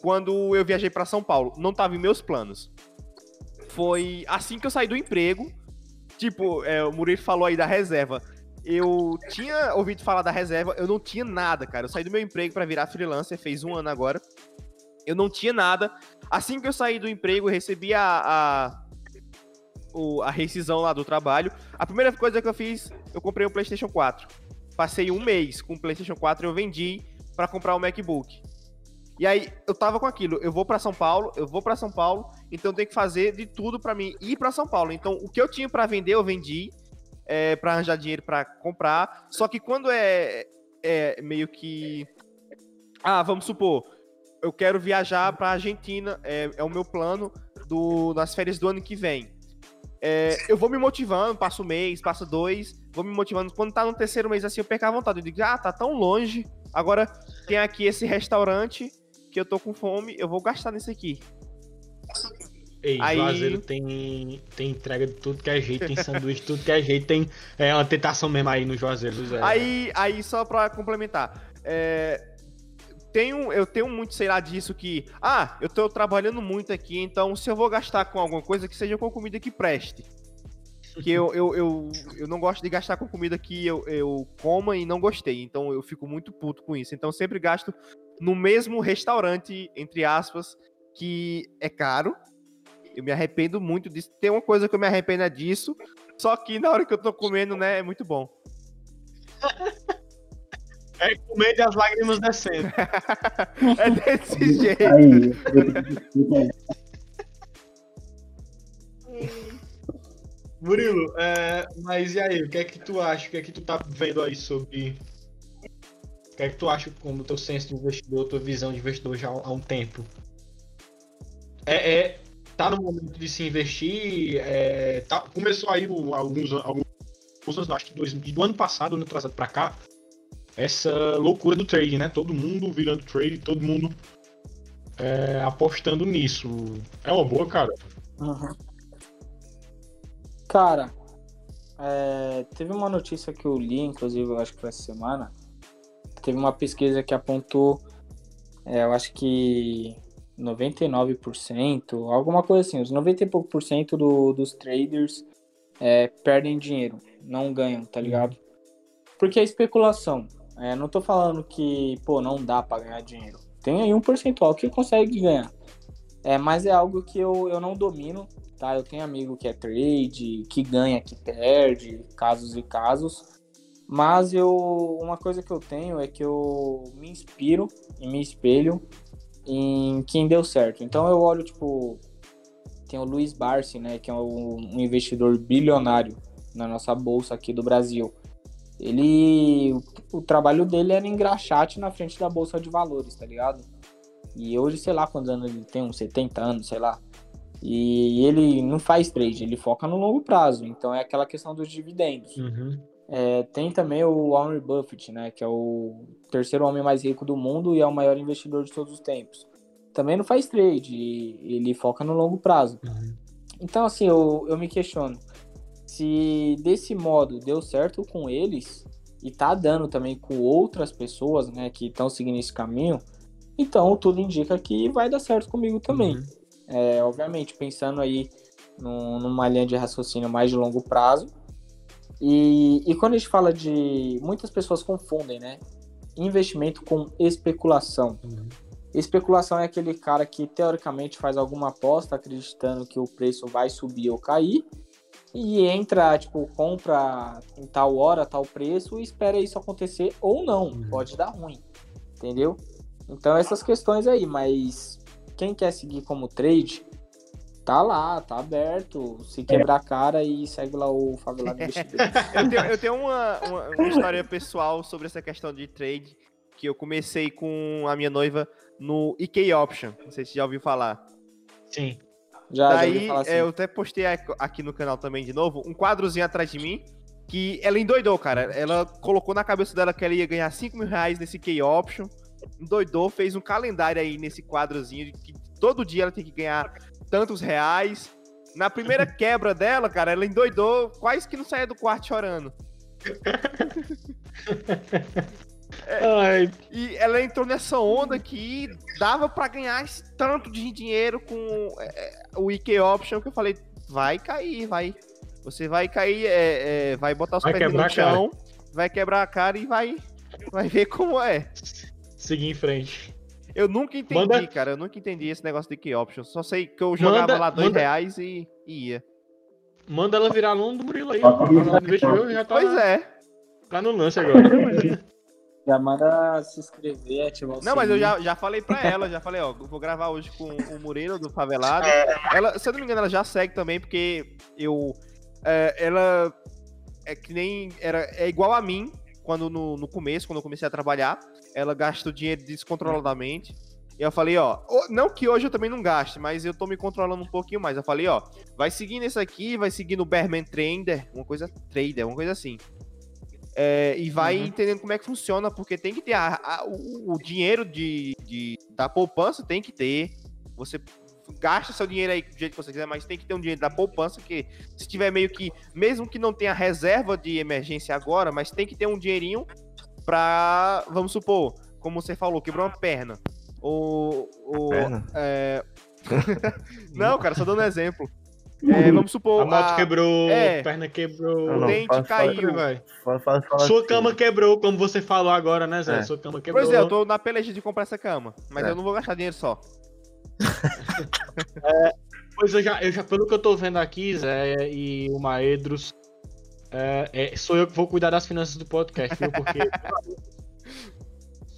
quando eu viajei pra São Paulo, não tava em meus planos. Foi assim que eu saí do emprego. Tipo, é, o Murilo falou aí da reserva. Eu tinha ouvido falar da reserva, eu não tinha nada, cara. Eu saí do meu emprego pra virar freelancer, fez um ano agora. Eu não tinha nada. Assim que eu saí do emprego, recebi a, a, o- a rescisão lá do trabalho. A primeira coisa que eu fiz, eu comprei um PlayStation 4. Passei um mês com o PlayStation 4 eu vendi pra comprar o MacBook. E aí eu tava com aquilo, eu vou pra São Paulo, eu vou pra São Paulo, então tenho que fazer de tudo pra mim ir pra São Paulo. Então o que eu tinha pra vender eu vendi é, para arranjar dinheiro pra comprar. Só que quando é, é meio que ah, vamos supor, eu quero viajar pra Argentina, é, é o meu plano do, nas férias do ano que vem. É, eu vou me motivando, passo um mês, passo dois, vou me motivando. Quando tá no terceiro mês assim, eu perco a vontade. Eu digo, ah, tá tão longe. Agora tem aqui esse restaurante que eu tô com fome, eu vou gastar nisso aqui. Ei, Aí- Juazeiro tem, tem entrega de tudo que é jeito, tem sanduíche, tudo que é jeito, tem é uma tentação mesmo aí no Juazeiro, Zé. Aí, aí só pra complementar, é, tenho, eu tenho muito, sei lá, disso que, ah, eu tô trabalhando muito aqui, então se eu vou gastar com alguma coisa, que seja com comida que preste. Que eu, eu, eu, eu não gosto de gastar com comida que eu, eu coma e não gostei, então eu fico muito puto com isso. Então eu sempre gasto no mesmo restaurante, entre aspas, que é caro. Eu me arrependo muito disso. Tem uma coisa que eu me arrependo é disso, só que na hora que eu tô comendo, né, é muito bom. [LAUGHS] É comer e as lágrimas descendo. [LAUGHS] É desse jeito. Aí, Murilo, é, mas e aí, o que é que tu acha? O que é que tu tá vendo aí sobre. O que é que tu acha como teu senso de investidor, tua visão de investidor já há um tempo? É, é tá no momento de se investir? É, tá- começou aí alguns, alguns acho que dois, do ano passado, ano atrasado pra cá, essa loucura do trade, né? Todo mundo virando trade, todo mundo é, apostando nisso. É uma boa, cara. Uhum. Cara, é, teve uma notícia que eu li, inclusive, eu acho que foi essa semana. Teve uma pesquisa que apontou, é, eu acho que 99%, alguma coisa assim, os 90 e pouco por cento do- dos traders é, perdem dinheiro, não ganham, tá ligado? Porque é especulação. É, não tô falando que, pô, não dá pra ganhar dinheiro. Tem aí um percentual que consegue ganhar. É, mas é algo que eu, eu não domino, tá? Eu tenho amigo que é trade, que ganha, que perde, casos e casos. Mas eu, uma coisa que eu tenho é que eu me inspiro e me espelho em quem deu certo. Então eu olho, tipo, tem o Luiz Barsi, né, que é um, um investidor bilionário na nossa bolsa aqui do Brasil. Ele, o, o trabalho dele era engraxate na frente da bolsa de valores, tá ligado? E hoje, sei lá quantos anos ele tem, uns 70 anos, sei lá. E ele não faz trade, ele foca no longo prazo. Então é aquela questão dos dividendos. Uhum. É, tem também o Warren Buffett, né, que é o terceiro homem mais rico do mundo e é o maior investidor de todos os tempos. Também não faz trade, e ele foca no longo prazo. Uhum. Então, assim, eu, eu me questiono se desse modo deu certo com eles e tá dando também com outras pessoas, né, que estão seguindo esse caminho, então tudo indica que vai dar certo comigo também. Uhum. É, obviamente, pensando aí num- numa linha de raciocínio mais de longo prazo. E, e quando a gente fala de. Muitas pessoas confundem, né? Investimento com especulação. Uhum. Especulação é aquele cara que teoricamente faz alguma aposta acreditando que o preço vai subir ou cair e entra, tipo, compra em tal hora, tal preço e espera isso acontecer ou não. Uhum. Pode dar ruim, entendeu? Então essas questões aí, mas quem quer seguir como trade, tá lá, tá aberto. Se quebrar a cara e segue lá o Favelado Investidor. [LAUGHS] Eu tenho, eu tenho uma, uma, uma história pessoal sobre essa questão de trade que eu comecei com a minha noiva no IK Option. Não sei se você já ouviu falar. Sim. Já, já ouvi Daí, falar assim. é, eu até postei aqui- aqui no canal também de novo, um quadrozinho atrás de mim, que ela endoidou, cara. Ela colocou na cabeça dela que ela ia ganhar 5 mil reais nesse Key Option, endoidou, fez um calendário aí nesse quadrozinho, de que todo dia ela tem que ganhar tantos reais. Na primeira [LAUGHS] quebra dela, cara, ela endoidou, quase que não saía do quarto chorando. Ai, E ela entrou nessa onda que dava pra ganhar esse tanto de dinheiro com é, é, o IK Option que eu falei, vai cair, vai. Você vai cair, é, é, vai botar os Vai pés no chão, vai quebrar a cara e vai, vai ver como é. seguir em frente. Eu nunca entendi, Manda- cara, eu nunca entendi esse negócio de IK Option. Só sei que eu jogava Manda- lá dois manda- reais e, e ia. Manda ela virar aluno do Murilo aí. Já tá, Pois é. tá no lance agora. [LAUGHS] Já manda se inscrever, ativar o Não, mas eu já, já falei pra ela, já falei, ó, vou gravar hoje com o Murilo do Favelado. Ela, se eu não me engano, ela já segue também, porque eu. é, ela é que nem. Era, é igual a mim, quando no, no começo, quando eu comecei a trabalhar, ela gasta o dinheiro descontroladamente. E eu falei, ó, não que hoje eu também não gaste, mas eu tô me controlando um pouquinho mais. Eu falei, ó, vai seguindo esse aqui, vai seguindo o Bearman Trader, uma coisa trader, uma coisa assim. É, e vai Uhum. entendendo como é que funciona, porque tem que ter a- a- o, o dinheiro de, de- da poupança, tem que ter. Você gasta seu dinheiro aí do jeito que você quiser, mas tem que ter um dinheiro da poupança, que se tiver meio que, mesmo que não tenha reserva de emergência agora, mas tem que ter um dinheirinho pra, vamos supor, como você falou, quebrou uma perna. Ou. ou Perna? é, [LAUGHS] não, cara, só dando um exemplo. [LAUGHS] É, vamos supor. A moto a- quebrou, é. a perna quebrou. Não, não, dente fala- caiu. fala Sua assim. cama quebrou, como você falou agora, né, Zé? É. Sua cama quebrou. Pois é, eu tô na peleja de comprar essa cama, mas É. eu não vou gastar dinheiro só. [LAUGHS] Pois eu já, eu já, pelo que eu tô vendo aqui, Zé e o Maedros, é, é, sou eu que vou cuidar das finanças do podcast, viu? Porque.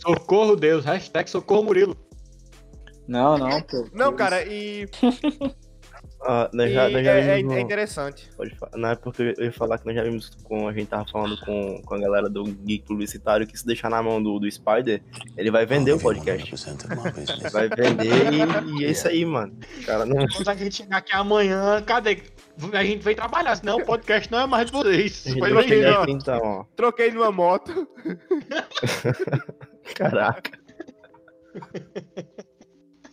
socorro Deus, hashtag socorro Murilo. Não, não, pô. Não, que cara, e, Ah, nós já, nós já é, é- vimos é interessante. Pode falar. Na época eu ia falar que nós já vimos com. A gente tava falando com, com a galera do Geek Publicitário que se deixar na mão do, do Spider, ele vai vender o podcast. 100% of my business. Vai vender e, e é isso aí, mano. Cara, não. Quando a gente chegar aqui amanhã, cadê? A gente vem trabalhar, senão o podcast não é mais de vocês. Foi ó. aqui, então, ó. Troquei numa moto. [LAUGHS] Caraca.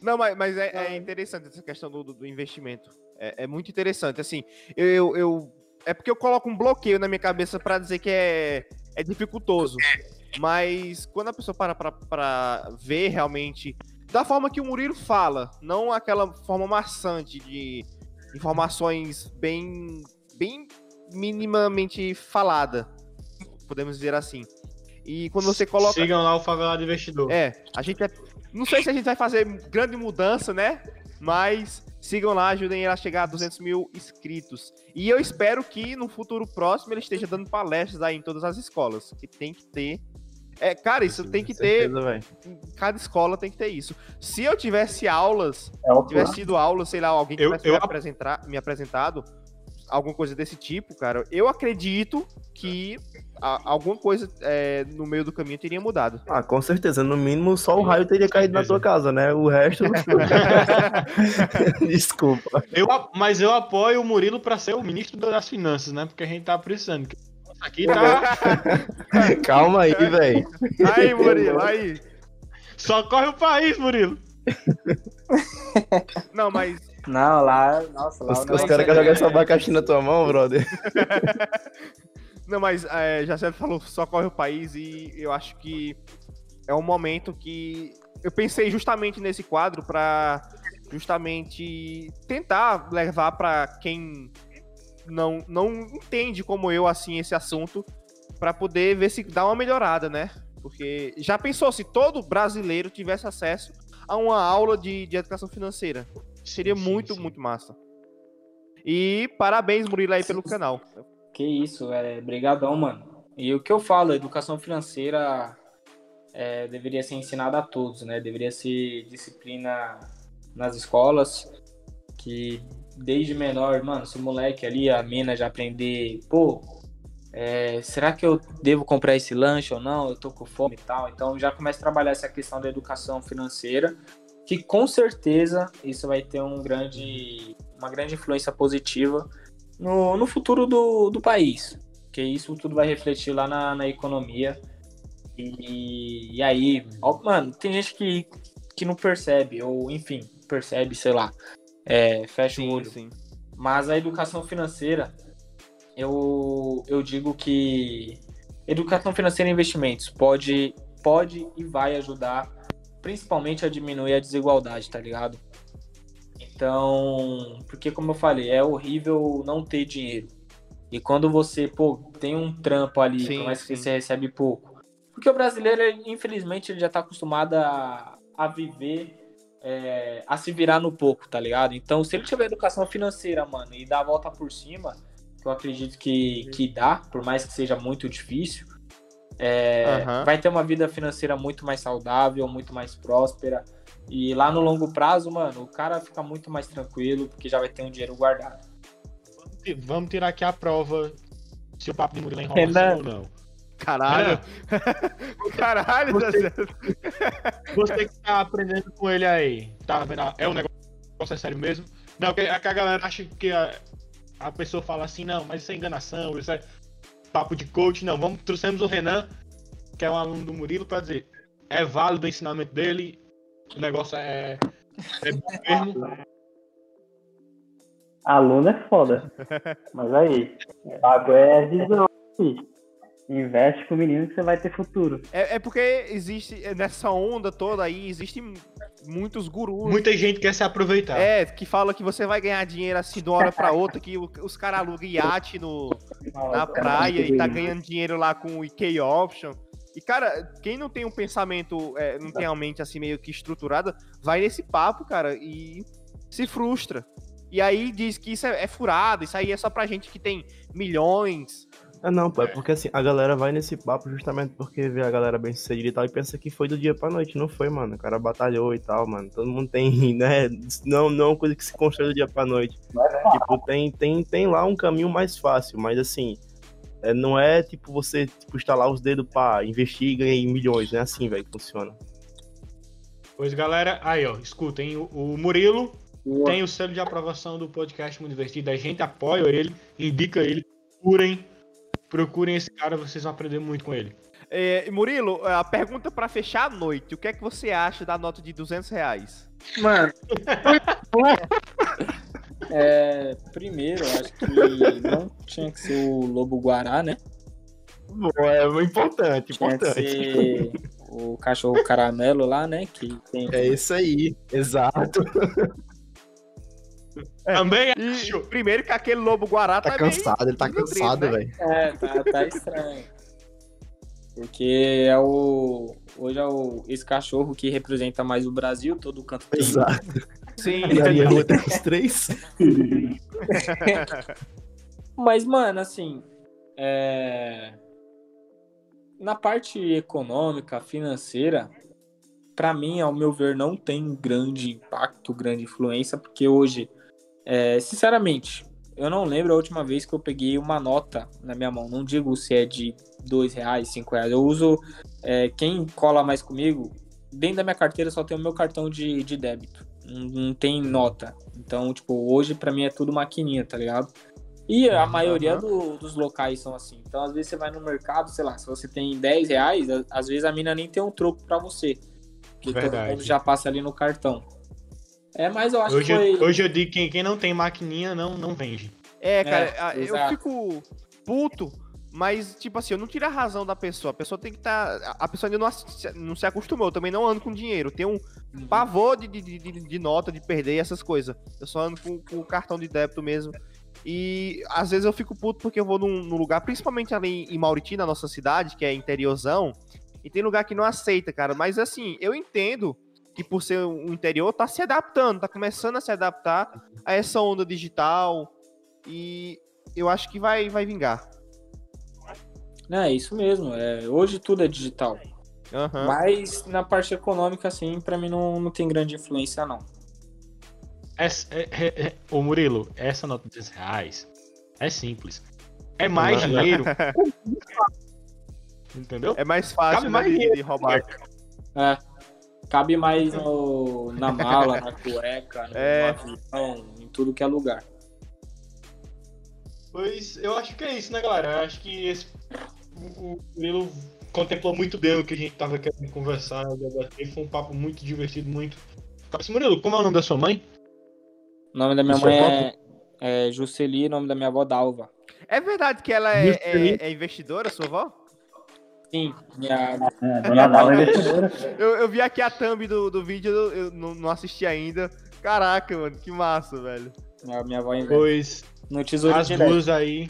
Não, mas, mas é, é interessante essa questão do, do- investimento. É, é muito interessante. Assim, eu, eu, eu- É porque eu coloco um bloqueio na minha cabeça pra dizer que é, é dificultoso. Mas quando a pessoa para pra, pra ver realmente. Da forma que o Murilo fala, não aquela forma maçante de informações bem. bem minimamente falada. Podemos dizer assim. E quando você coloca. Sigam lá o Favelado Investidor. É, a gente é. Não sei se a gente vai fazer grande mudança, né? Mas sigam lá, ajudem ele a chegar a 200 mil inscritos. E eu espero que no futuro próximo ele esteja dando palestras aí em todas as escolas. Que tem que ter. É, cara, isso tem que ter. Certeza, cada escola tem que ter isso. Se eu tivesse aulas, É tivesse tido aulas, sei lá, alguém que Eu- tivesse eu- me, apresentar, me apresentado, alguma coisa desse tipo, cara, eu acredito que a- alguma coisa é, no meio do caminho teria mudado. Ah, com certeza. No mínimo, só o raio teria caído na tua casa, né? O resto. [LAUGHS] [LAUGHS] Desculpa. Eu, mas eu apoio o Murilo pra ser o ministro das finanças, né? Porque a gente tá precisando. Aqui tá. [LAUGHS] Calma aí, velho. aí, Murilo, aí. Socorre o país, Murilo. [LAUGHS] Não, mas Não, lá, nossa, lá Os, os caras é- querem jogar essa abacaxi na tua mão, brother. [LAUGHS] Não, mas é, já sempre falou só corre o país e eu acho que é um momento que eu pensei justamente nesse quadro pra justamente tentar levar pra quem não, não entende como eu assim esse assunto pra poder ver se dá uma melhorada, né? Porque já pensou se todo brasileiro tivesse acesso a uma aula de, de educação financeira? Seria Sim, muito, sim. muito massa. E parabéns, Murilo, aí pelo canal. Que isso, é brigadão, mano. E o que eu falo, educação financeira é, deveria ser ensinada a todos, né? Deveria ser disciplina nas escolas, que desde menor, mano, se o moleque ali, a mina já aprender, pô, é, será que eu devo comprar esse lanche ou não? Eu tô com fome e tal. Então já começa a trabalhar essa questão da educação financeira, que com certeza isso vai ter um grande, uma grande influência positiva no, no futuro do, do país. Porque isso tudo vai refletir lá na, na economia. E, e aí, ó, mano, tem gente que, que não percebe, ou enfim, percebe, sei lá, é, fecha o olho. sim. Mas a educação financeira, eu, eu digo que educação financeira e investimentos pode, pode e vai ajudar principalmente a diminuir a desigualdade, tá ligado? Então, porque como eu falei, é horrível não ter dinheiro. E quando você, pô, tem um trampo ali, Sim, por mais que sim. você recebe pouco. Porque o brasileiro, infelizmente, ele já tá acostumado a, a viver, é, a se virar no pouco, tá ligado? Então, se ele tiver educação financeira, mano, e dar a volta por cima, que eu acredito que, que dá, por mais que seja muito difícil, é, Aham. vai ter uma vida financeira muito mais saudável, muito mais próspera. E lá no longo prazo, mano, o cara fica muito mais tranquilo, porque já vai ter um dinheiro guardado. Vamos tirar aqui a prova se o papo de Murilo é enrolação ou não. Caralho. [LAUGHS] Caralho, Você- Zé. Você que tá aprendendo com ele aí, tá vendo? É um negócio é sério mesmo? Não, que, é que a galera acha que a, a pessoa fala assim, não, mas isso é enganação, isso é papo de coach. Não, vamos, trouxemos o Renan, que é um aluno do Murilo, pra dizer, é válido o ensinamento dele, o negócio é, é bom mesmo. Aluno é foda. [LAUGHS] Mas aí, pago é visão. filho. Investe com o menino que você vai ter futuro. É, é porque existe, nessa onda toda aí, existem muitos gurus. Muita gente quer se aproveitar. É, que fala que você vai ganhar dinheiro assim de uma hora pra outra, que os caras alugam iate no, na praia e tá ganhando dinheiro lá com o IK Option. E, cara, quem não tem um pensamento, é, não tem a mente assim meio que estruturada, vai nesse papo, cara, e se frustra. E aí diz que isso é, é furado, isso aí é só pra gente que tem milhões, É não, pô, é porque assim, a galera vai nesse papo justamente porque vê a galera bem sucedida e tal e pensa que foi do dia pra noite. Não foi, mano. O cara batalhou e tal, mano. Todo mundo tem, [LAUGHS] né? Não, não é uma coisa que se constrói do dia pra noite. Tipo, tem, tem, tem lá um caminho mais fácil, mas assim, é, não é tipo você tipo, estalar os dedos pra investir e ganhar milhões, não é assim, velho, que funciona. Pois galera, aí ó, escutem, o, o Murilo tem o selo de aprovação do podcast Muito Divertido, a gente apoia ele, indica ele, procurem, procurem esse cara, vocês vão aprender muito com ele. É, Murilo, a pergunta pra fechar a noite. O que é que você acha da nota de 200 reais? Mano. [LAUGHS] é, primeiro, acho que não tinha que ser o Lobo Guará, né? Bom, é importante, Tinha que importante. ser o cachorro caramelo lá, né? Que tem. É isso aí, exato. Também E, acho. primeiro que aquele lobo guará Tá tá, meio cansado, ele tá cansado, né? velho. É, tá, tá estranho. Porque é o. Hoje é o, esse cachorro que representa mais o Brasil, todo canto tem. Exato. Sim. E minha rua tem uns três. [LAUGHS] Mas, mano, assim. é, Na parte econômica, financeira, pra mim, ao meu ver, não tem grande impacto, grande influência, porque hoje, é, sinceramente, eu não lembro a última vez que eu peguei uma nota na minha mão. Não digo se é de dois reais, cinco reais. Eu uso. é, quem cola mais comigo, dentro da minha carteira só tem o meu cartão de, de débito. Não, não tem nota. Então, tipo, hoje pra mim é tudo maquininha, tá ligado? E a maioria do- dos locais são assim. Então, às vezes você vai no mercado, sei lá, se você tem 10 reais, às vezes a mina nem tem um troco pra você. Porque todo Verdade. mundo já passa ali no cartão. É, mas eu acho Hoje, que foi. hoje eu digo que quem, não tem maquininha não, não vende. É, cara, É, a- eu exato. fico puto, mas, tipo assim, eu não tiro a razão da pessoa. A pessoa tem que estar. a pessoa ainda não, não se acostumou. Eu também não ando com dinheiro. Tenho um pavor de, de, de, de- de nota, de perder essas coisas. Eu só ando com, com o cartão de débito mesmo. E às vezes eu fico puto porque eu vou num, num lugar, principalmente ali em Mauriti, na nossa cidade, que é interiorzão, e tem lugar que não aceita, cara. Mas assim, eu entendo que por ser um interior, tá se adaptando, tá começando a se adaptar a essa onda digital. E eu acho que vai, vai vingar. É, isso mesmo. É, hoje tudo é digital. Aham. Mas na parte econômica, assim, pra mim não, não tem grande influência, não. Essa, é, é, é, ô Murilo, essa nota de 10 reais é simples. É mais Uhum. dinheiro. [LAUGHS] Entendeu? É mais fácil né, mais de, dinheiro. de roubar. É. Cabe mais no, na mala, na [LAUGHS] cueca, no É. avião, em tudo que é lugar. Pois eu acho que é isso, né, galera? Eu acho que esse, o, o Murilo contemplou muito bem o que a gente tava querendo conversar, debater. Foi um papo muito divertido, muito. Murilo, como é o nome da sua mãe? O nome da minha mãe é é, é Jusceli, o nome da minha avó Dalva. É verdade que ela é, é- é investidora, sua avó? Sim, minha, É, Dona é investidora. Eu, eu vi aqui a thumb do, do vídeo, eu, não, não assisti ainda. Caraca, mano, que massa, velho. minha, minha avó investe Pois no tesouro as direto. duas aí.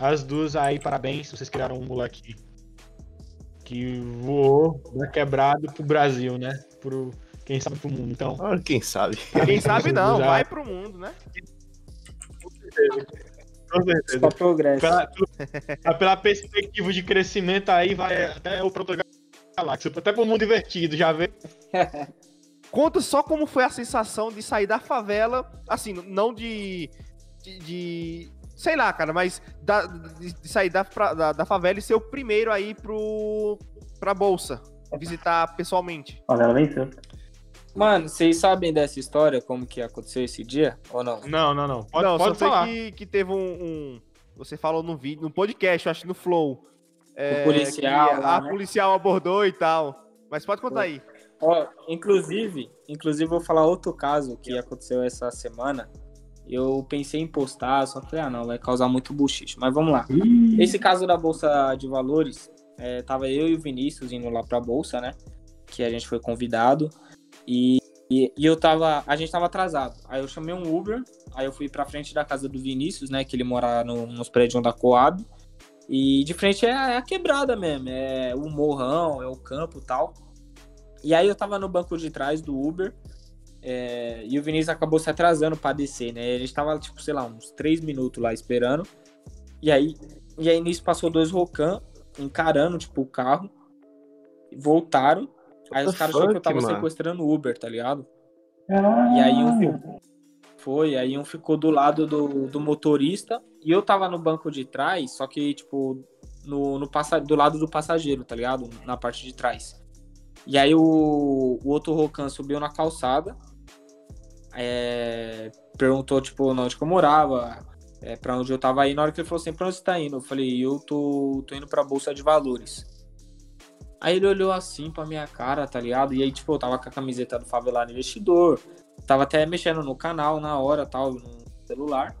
As duas aí, parabéns. Vocês criaram um moleque que voou da quebrado pro Brasil, né? Pro, quem sabe pro mundo. Então, Ah, quem sabe? Quem sabe não, vai pro mundo, né? com certeza. Só progresso. Pela, pela- pela perspectiva de crescimento aí, vai até o Protogaláxia, até pro mundo invertido, já vê? [LAUGHS] Conta só como foi a sensação de sair da favela, assim, não de. de, de- sei lá, cara, mas da- de, de sair da, pra- da, da favela e ser o primeiro aí pro. pra bolsa. Visitar pessoalmente. Olha, ela venceu. Mano, vocês sabem dessa história, como que aconteceu esse dia? Ou não? Não, não, não. Pode, não, pode só falar. sei que, que teve um, um- Você falou no vídeo, no podcast, eu acho no Flow. é, policial que lá, a né? policial abordou e tal. Mas pode contar aí. Ó, inclusive, inclusive vou falar outro caso que aconteceu essa semana. Eu pensei em postar, só falei, ah não, vai causar muito buchicho. Mas vamos lá. Esse caso da Bolsa de Valores, é, tava eu e o Vinícius indo lá pra Bolsa, né? Que a gente foi convidado. E, e, e eu tava. A gente tava atrasado. Aí eu chamei um Uber, aí eu fui pra frente da casa do Vinícius, né? Que ele mora no, nos prédios da Coab. E de frente é, é a quebrada mesmo, é o morrão, é o campo tal. E aí eu tava no banco de trás do Uber. é, e o Vinícius acabou se atrasando pra descer, né? A gente tava, tipo, sei lá, uns três minutos lá esperando. E aí E aí nisso passou dois Rocan encarando, tipo, o carro. Voltaram. Aí os caras acharam que eu tava mano? sequestrando o Uber, tá ligado? Caralho. E aí um foi, aí um ficou do lado do, do motorista e eu tava no banco de trás, só que, tipo, no, no passa, do lado do passageiro, tá ligado? Na parte de trás. E aí o, o outro Rocan subiu na calçada, é, perguntou, tipo, onde que eu morava, é, pra onde eu tava indo. Na hora que ele falou assim, pra onde você tá indo? Eu falei, eu tô, tô indo pra Bolsa de Valores. Aí ele olhou assim pra minha cara, tá ligado? E aí, tipo, eu tava com a camiseta do Favelado Investidor, tava até mexendo no canal na hora, tal, no celular.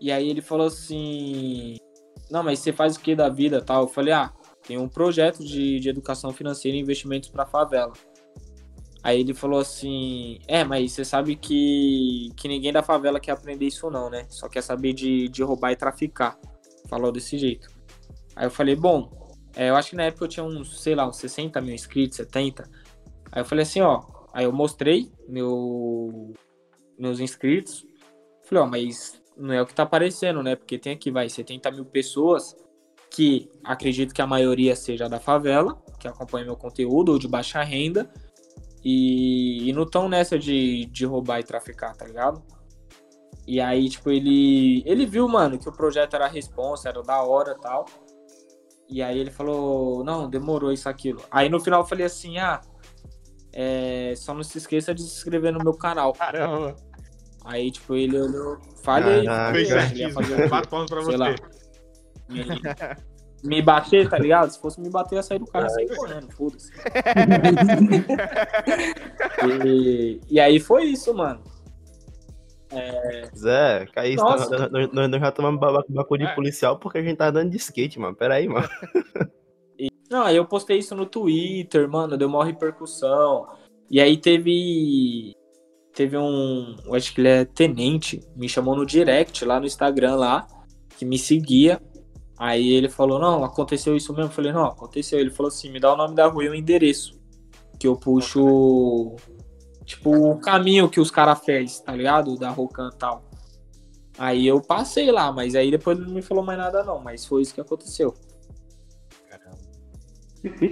E aí ele falou assim: Não, mas você faz o que da vida tal? Eu falei: Ah, tem um projeto de, de educação financeira e investimentos pra favela. Aí ele falou assim: É, mas você sabe que, que ninguém da favela quer aprender isso, não, né? Só quer saber de, de roubar e traficar. Falou desse jeito. Aí eu falei: Bom, é, eu acho que na época eu tinha uns, sei lá, uns 60 mil inscritos, 70. Aí eu falei assim: Ó, aí eu mostrei meu, meus inscritos. Falei: Ó, mas não é o que tá aparecendo, né? Porque tem aqui, vai, 70 mil pessoas que acredito que a maioria seja da favela, que acompanha meu conteúdo, ou de baixa renda, e, e não estão nessa de, de roubar e traficar, tá ligado? E aí, tipo, ele, ele viu, mano, que o projeto era responsa, era da hora tal. E aí ele falou, não, demorou isso, aquilo. Aí no final eu falei assim, ah, é, só não se esqueça de se inscrever no meu canal. Caramba. Aí, tipo, ele olhou, falei, Caraca. Fez falei, ele ia certíssimo. fazer o quê? Bato palmas pra você. lá. me, me bater, tá ligado? Se fosse me bater, eu ia sair do carro e sair correndo, foda-se. [LAUGHS] e, e aí foi isso, mano. Zé, cai isso. Nossa. Nós, nós- já tomamos ba- bagulho de É. policial porque a gente tá andando de skate, mano. Pera aí, mano. [LAUGHS] Não, aí eu postei isso no Twitter, mano, deu uma repercussão. E aí teve. Teve um. Eu acho que ele é tenente, me chamou no direct lá no Instagram lá, que me seguia. Aí ele falou, não, aconteceu isso mesmo. Eu falei, não, aconteceu. Ele falou assim, me dá o nome da rua e o endereço. Que eu puxo. Tipo, o caminho que os caras fez, tá ligado? Da Rocan e tal. Aí eu passei lá, mas aí depois não me falou mais nada, não. Mas foi isso que aconteceu.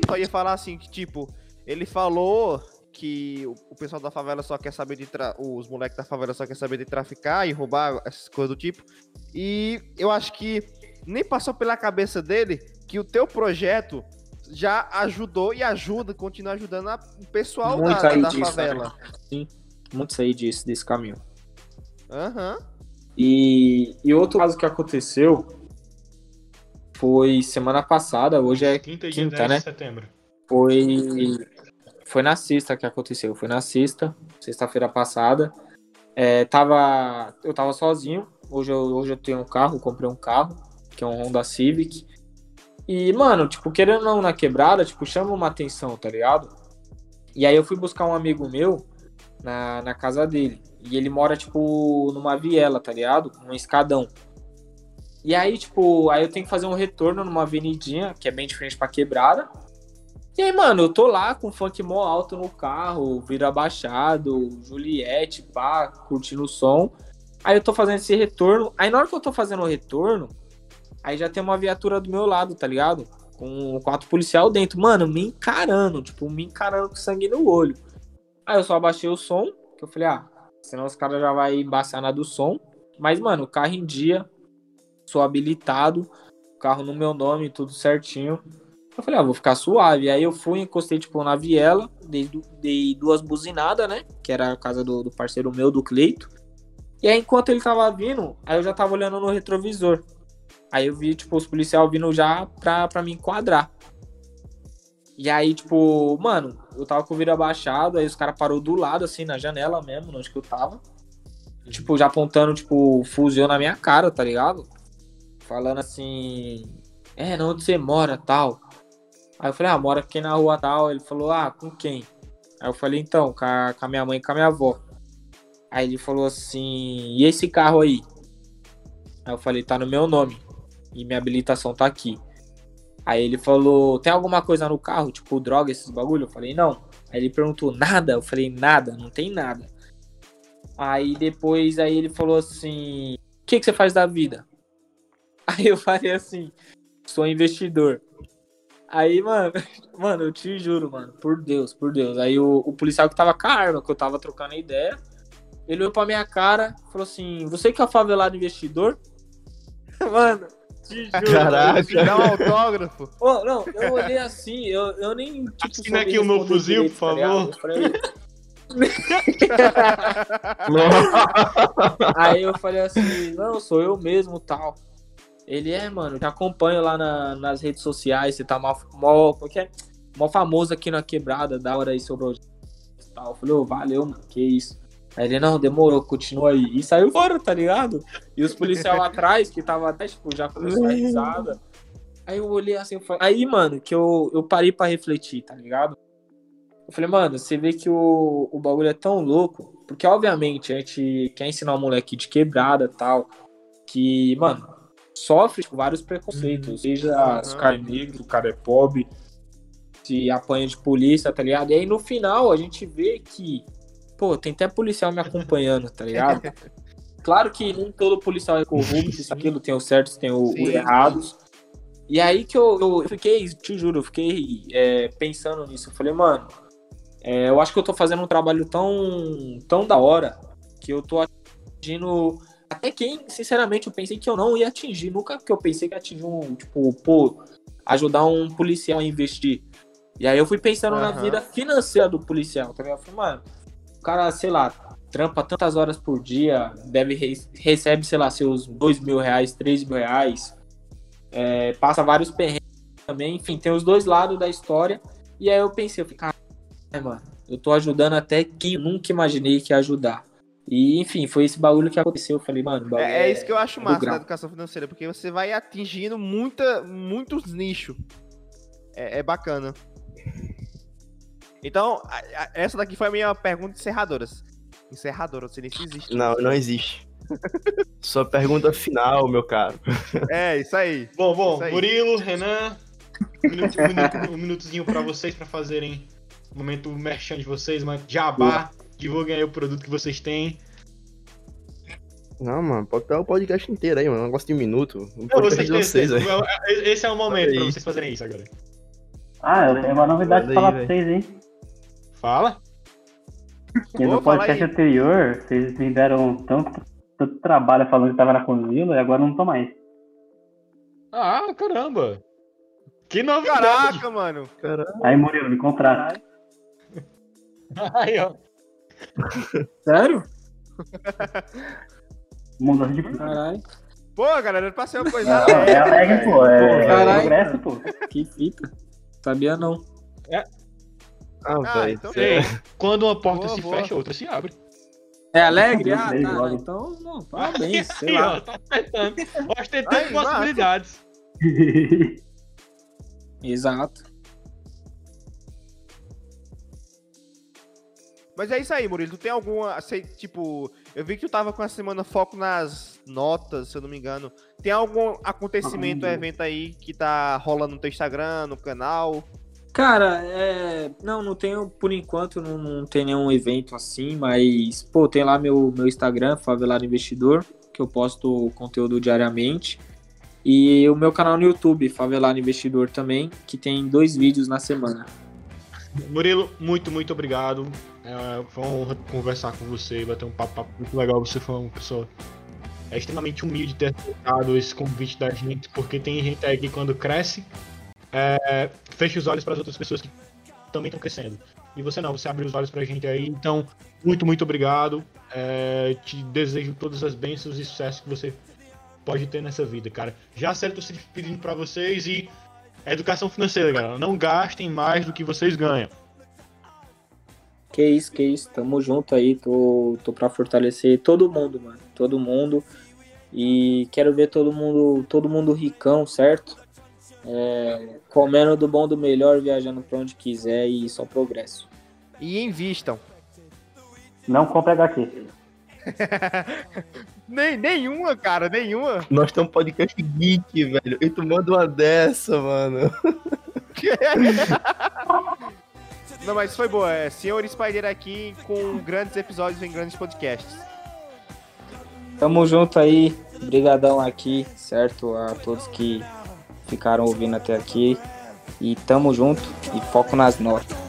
Só ia falar assim, que tipo, ele falou que o pessoal da favela só quer saber de tra... os moleques da favela só quer saber de traficar e roubar essas coisas do tipo. E eu acho que nem passou pela cabeça dele que o teu projeto já ajudou e ajuda, continua ajudando a- o pessoal Muito da, aí da disso, favela. Sim, muito saí disso, desse caminho. Aham. E, e outro caso que aconteceu foi semana passada, hoje é Quinta, Quinta, 10 né? de setembro. foi foi na sexta que aconteceu, foi na sexta, sexta-feira passada. É, tava eu tava sozinho. Hoje eu, hoje eu tenho um carro, comprei um carro, que é um Honda Civic. E, mano, tipo, querendo ou não na quebrada, tipo, chama uma atenção, tá ligado? E aí eu fui buscar um amigo meu na, na casa dele. E ele mora, tipo, numa viela, tá ligado? Num escadão. E aí, tipo, aí eu tenho que fazer um retorno numa avenidinha, que é bem diferente pra quebrada. E aí, mano, eu tô lá com funk mó alto no carro, vira baixado, Juliette, pá, curtindo o som. Aí eu tô fazendo esse retorno. Aí na hora que eu tô fazendo o retorno, aí já tem uma viatura do meu lado, tá ligado? Com quatro policial dentro. Mano, me encarando, tipo, me encarando com sangue no olho. Aí eu só abaixei o som, que eu falei, ah, senão os caras já vai embaçar na do som. Mas, mano, o carro em dia, sou habilitado, carro no meu nome, tudo certinho. Eu falei, ah, vou ficar suave. Aí eu fui, encostei, tipo, na viela, dei, dei duas buzinadas, né? Que era a casa do, do parceiro meu, do Cleito. E aí, enquanto ele tava vindo, aí eu já tava olhando no retrovisor. Aí eu vi, tipo, os policiais vindo já pra, pra me enquadrar. E aí, tipo, mano, eu tava com o vidro abaixado, aí os caras parou do lado, assim, na janela mesmo, onde que eu tava. Tipo, já apontando, tipo, fuzil na minha cara, tá ligado? Falando assim, é, onde você mora, tal. Aí eu falei, ah, mora aqui na rua tal. Ele falou, ah, com quem? Aí eu falei, então, com a, com a minha mãe e com a minha avó. Aí ele falou assim, e esse carro aí? Aí eu falei, tá no meu nome. E minha habilitação tá aqui. Aí ele falou, tem alguma coisa no carro? Tipo, droga, esses bagulho? Eu falei, não. Aí ele perguntou, nada? Eu falei, nada, não tem nada. Aí depois, aí ele falou assim, o que, que você faz da vida? [LAUGHS] Aí eu falei assim, sou investidor. Aí, mano, [LAUGHS] mano, eu te juro, mano, por Deus, por Deus. Aí o, o policial que tava com a arma, que eu tava trocando a ideia, ele olhou pra minha cara falou assim: Você que é o favelado investidor? [LAUGHS] Mano, te [LAUGHS] juro. Caraca. Dá um autógrafo. Ô, não, eu olhei assim, eu, eu nem. Tipo, Assina aqui o meu fuzil, direito, por tá favor. Falei- [LAUGHS] Aí eu falei assim, não, sou eu mesmo tal. Ele é, mano, te acompanho lá na- nas redes sociais, você tá mal, mó, porque é mó famoso aqui na quebrada, da hora aí sobre o tal. Eu falei, ô, valeu, mano, que isso. Aí ele, não, demorou, continua aí. E saiu fora, tá ligado? E os policiais [LAUGHS] lá atrás, que tava até, tipo, já começou a risada. Aí eu olhei assim, falei- aí, mano, que eu, eu parei pra refletir, tá ligado? Eu falei, mano, você vê que o, o bagulho é tão louco, porque obviamente a gente quer ensinar um moleque de quebrada e tal, que, mano, sofre tipo, vários preconceitos, seja se o cara é negro, o cara é pobre, se apanha de polícia, tá ligado? E aí no final a gente vê que, pô, tem até policial me acompanhando, tá ligado? [LAUGHS] Claro que nem todo policial é corrupto, isso, aquilo, tem os certos, tem os errados. E aí que eu, eu- eu fiquei, te juro, eu fiquei é, pensando nisso. Eu falei, mano, é, eu acho que eu tô fazendo um trabalho tão, tão da hora que eu tô atingindo até quem, sinceramente, eu pensei que eu não ia atingir. Nunca que eu pensei que ia atingir um, tipo, pô, ajudar um policial a investir. E aí eu fui pensando na Aham. vida financeira do policial, tá ligado? Eu falei, mano, cara, sei lá, trampa tantas horas por dia, deve re- recebe, sei lá, seus dois mil reais, três mil reais, é, passa vários perrengues também, enfim, tem os dois lados da história. E aí eu pensei, eu falei, caralho, mano, eu tô ajudando até quem eu nunca imaginei que ia ajudar. E, enfim, foi esse bagulho que aconteceu. Eu falei, mano, É, é isso que eu acho do massa grau. da educação financeira, porque você vai atingindo muita, muitos nichos. É, é bacana. Então, a- a- essa daqui foi a minha pergunta encerradora. Encerradora, não sei nem se existe. Não, não existe. [LAUGHS] Sua pergunta final, meu caro. É, isso aí. Bom, bom, aí. Murilo, Renan, um, minuto, um, minuto- um minutozinho pra vocês pra fazerem o momento merchan de vocês, mas jabá, divulguem aí o produto que vocês têm. Não, mano, pode dar o podcast inteiro aí, mano. Um negócio de um minuto. Um Não, vocês de vocês, têm- velho. é- esse é o momento aí. vocês fazerem isso agora. Ah, tenho uma novidade falar pra vocês, hein? Fala. Que Ô, no podcast anterior, vocês me deram tanto, tanto trabalho falando que tava na Conzilla e agora não tô mais. Ah, caramba. Que novidade. Caraca, mano. Aí, Murilo, me contrata. [LAUGHS] Aí, ó. Sério? [LAUGHS] Mudança de Caralho, Pô, galera, era pra ser uma coisa É, é alegre, pô. É, é Caralho. progresso, pô. que fita. Sabia não. Ah, Ah, então Ei, quando uma porta Boa, se boa. fecha, outra se abre. É alegre? Ah, Lembrei tá. logo. Então, não, [LAUGHS] parabéns, sei lá. tá. Ostentando massa. [LAUGHS] possibilidades. [LAUGHS] Exato. Mas é isso aí, Murilo. Tu tem alguma. sei, tipo, eu vi que tu tava com a semana foco nas notas, se eu não me engano. Tem algum acontecimento, Ah, evento aí que tá rolando no teu Instagram, no canal? Cara, é. Não, não tenho, por enquanto, não, não tem nenhum evento assim, mas, pô, tem lá meu, meu Instagram, Favelado Investidor, que eu posto conteúdo diariamente. E o meu canal no YouTube, Favelado Investidor também, que tem dois vídeos na semana. Murilo, muito, muito obrigado. É, foi uma honra conversar com você, bater um papo, papo muito legal. Você foi uma pessoa é extremamente humilde ter aceitado esse convite da gente, porque tem gente aí que quando cresce, é, fecha os olhos para as outras pessoas que também estão crescendo. E você não, você abriu os olhos pra gente aí. Então, muito, muito obrigado. É, te desejo todas as bênçãos e sucesso que você pode ter nessa vida, cara. Já certo, se despedindo pra vocês e educação financeira, galera. Não gastem mais do que vocês ganham. Que isso, que isso. Tamo junto aí. Tô, tô pra fortalecer todo mundo, mano. Todo mundo. E quero ver todo mundo, todo mundo ricão, certo? É, comendo do bom do melhor, viajando pra onde quiser e só progresso. E invistam. Não compre HQ. [LAUGHS] Nem, nenhuma, cara, nenhuma. Nós temos um podcast geek, velho. E tu manda uma dessa, mano. [LAUGHS] Não, mas foi boa. É, Senhor Spider aqui com grandes episódios em grandes podcasts. Tamo junto aí. Brigadão aqui, certo? A todos que ficaram ouvindo até aqui. E tamo junto e foco nas notas.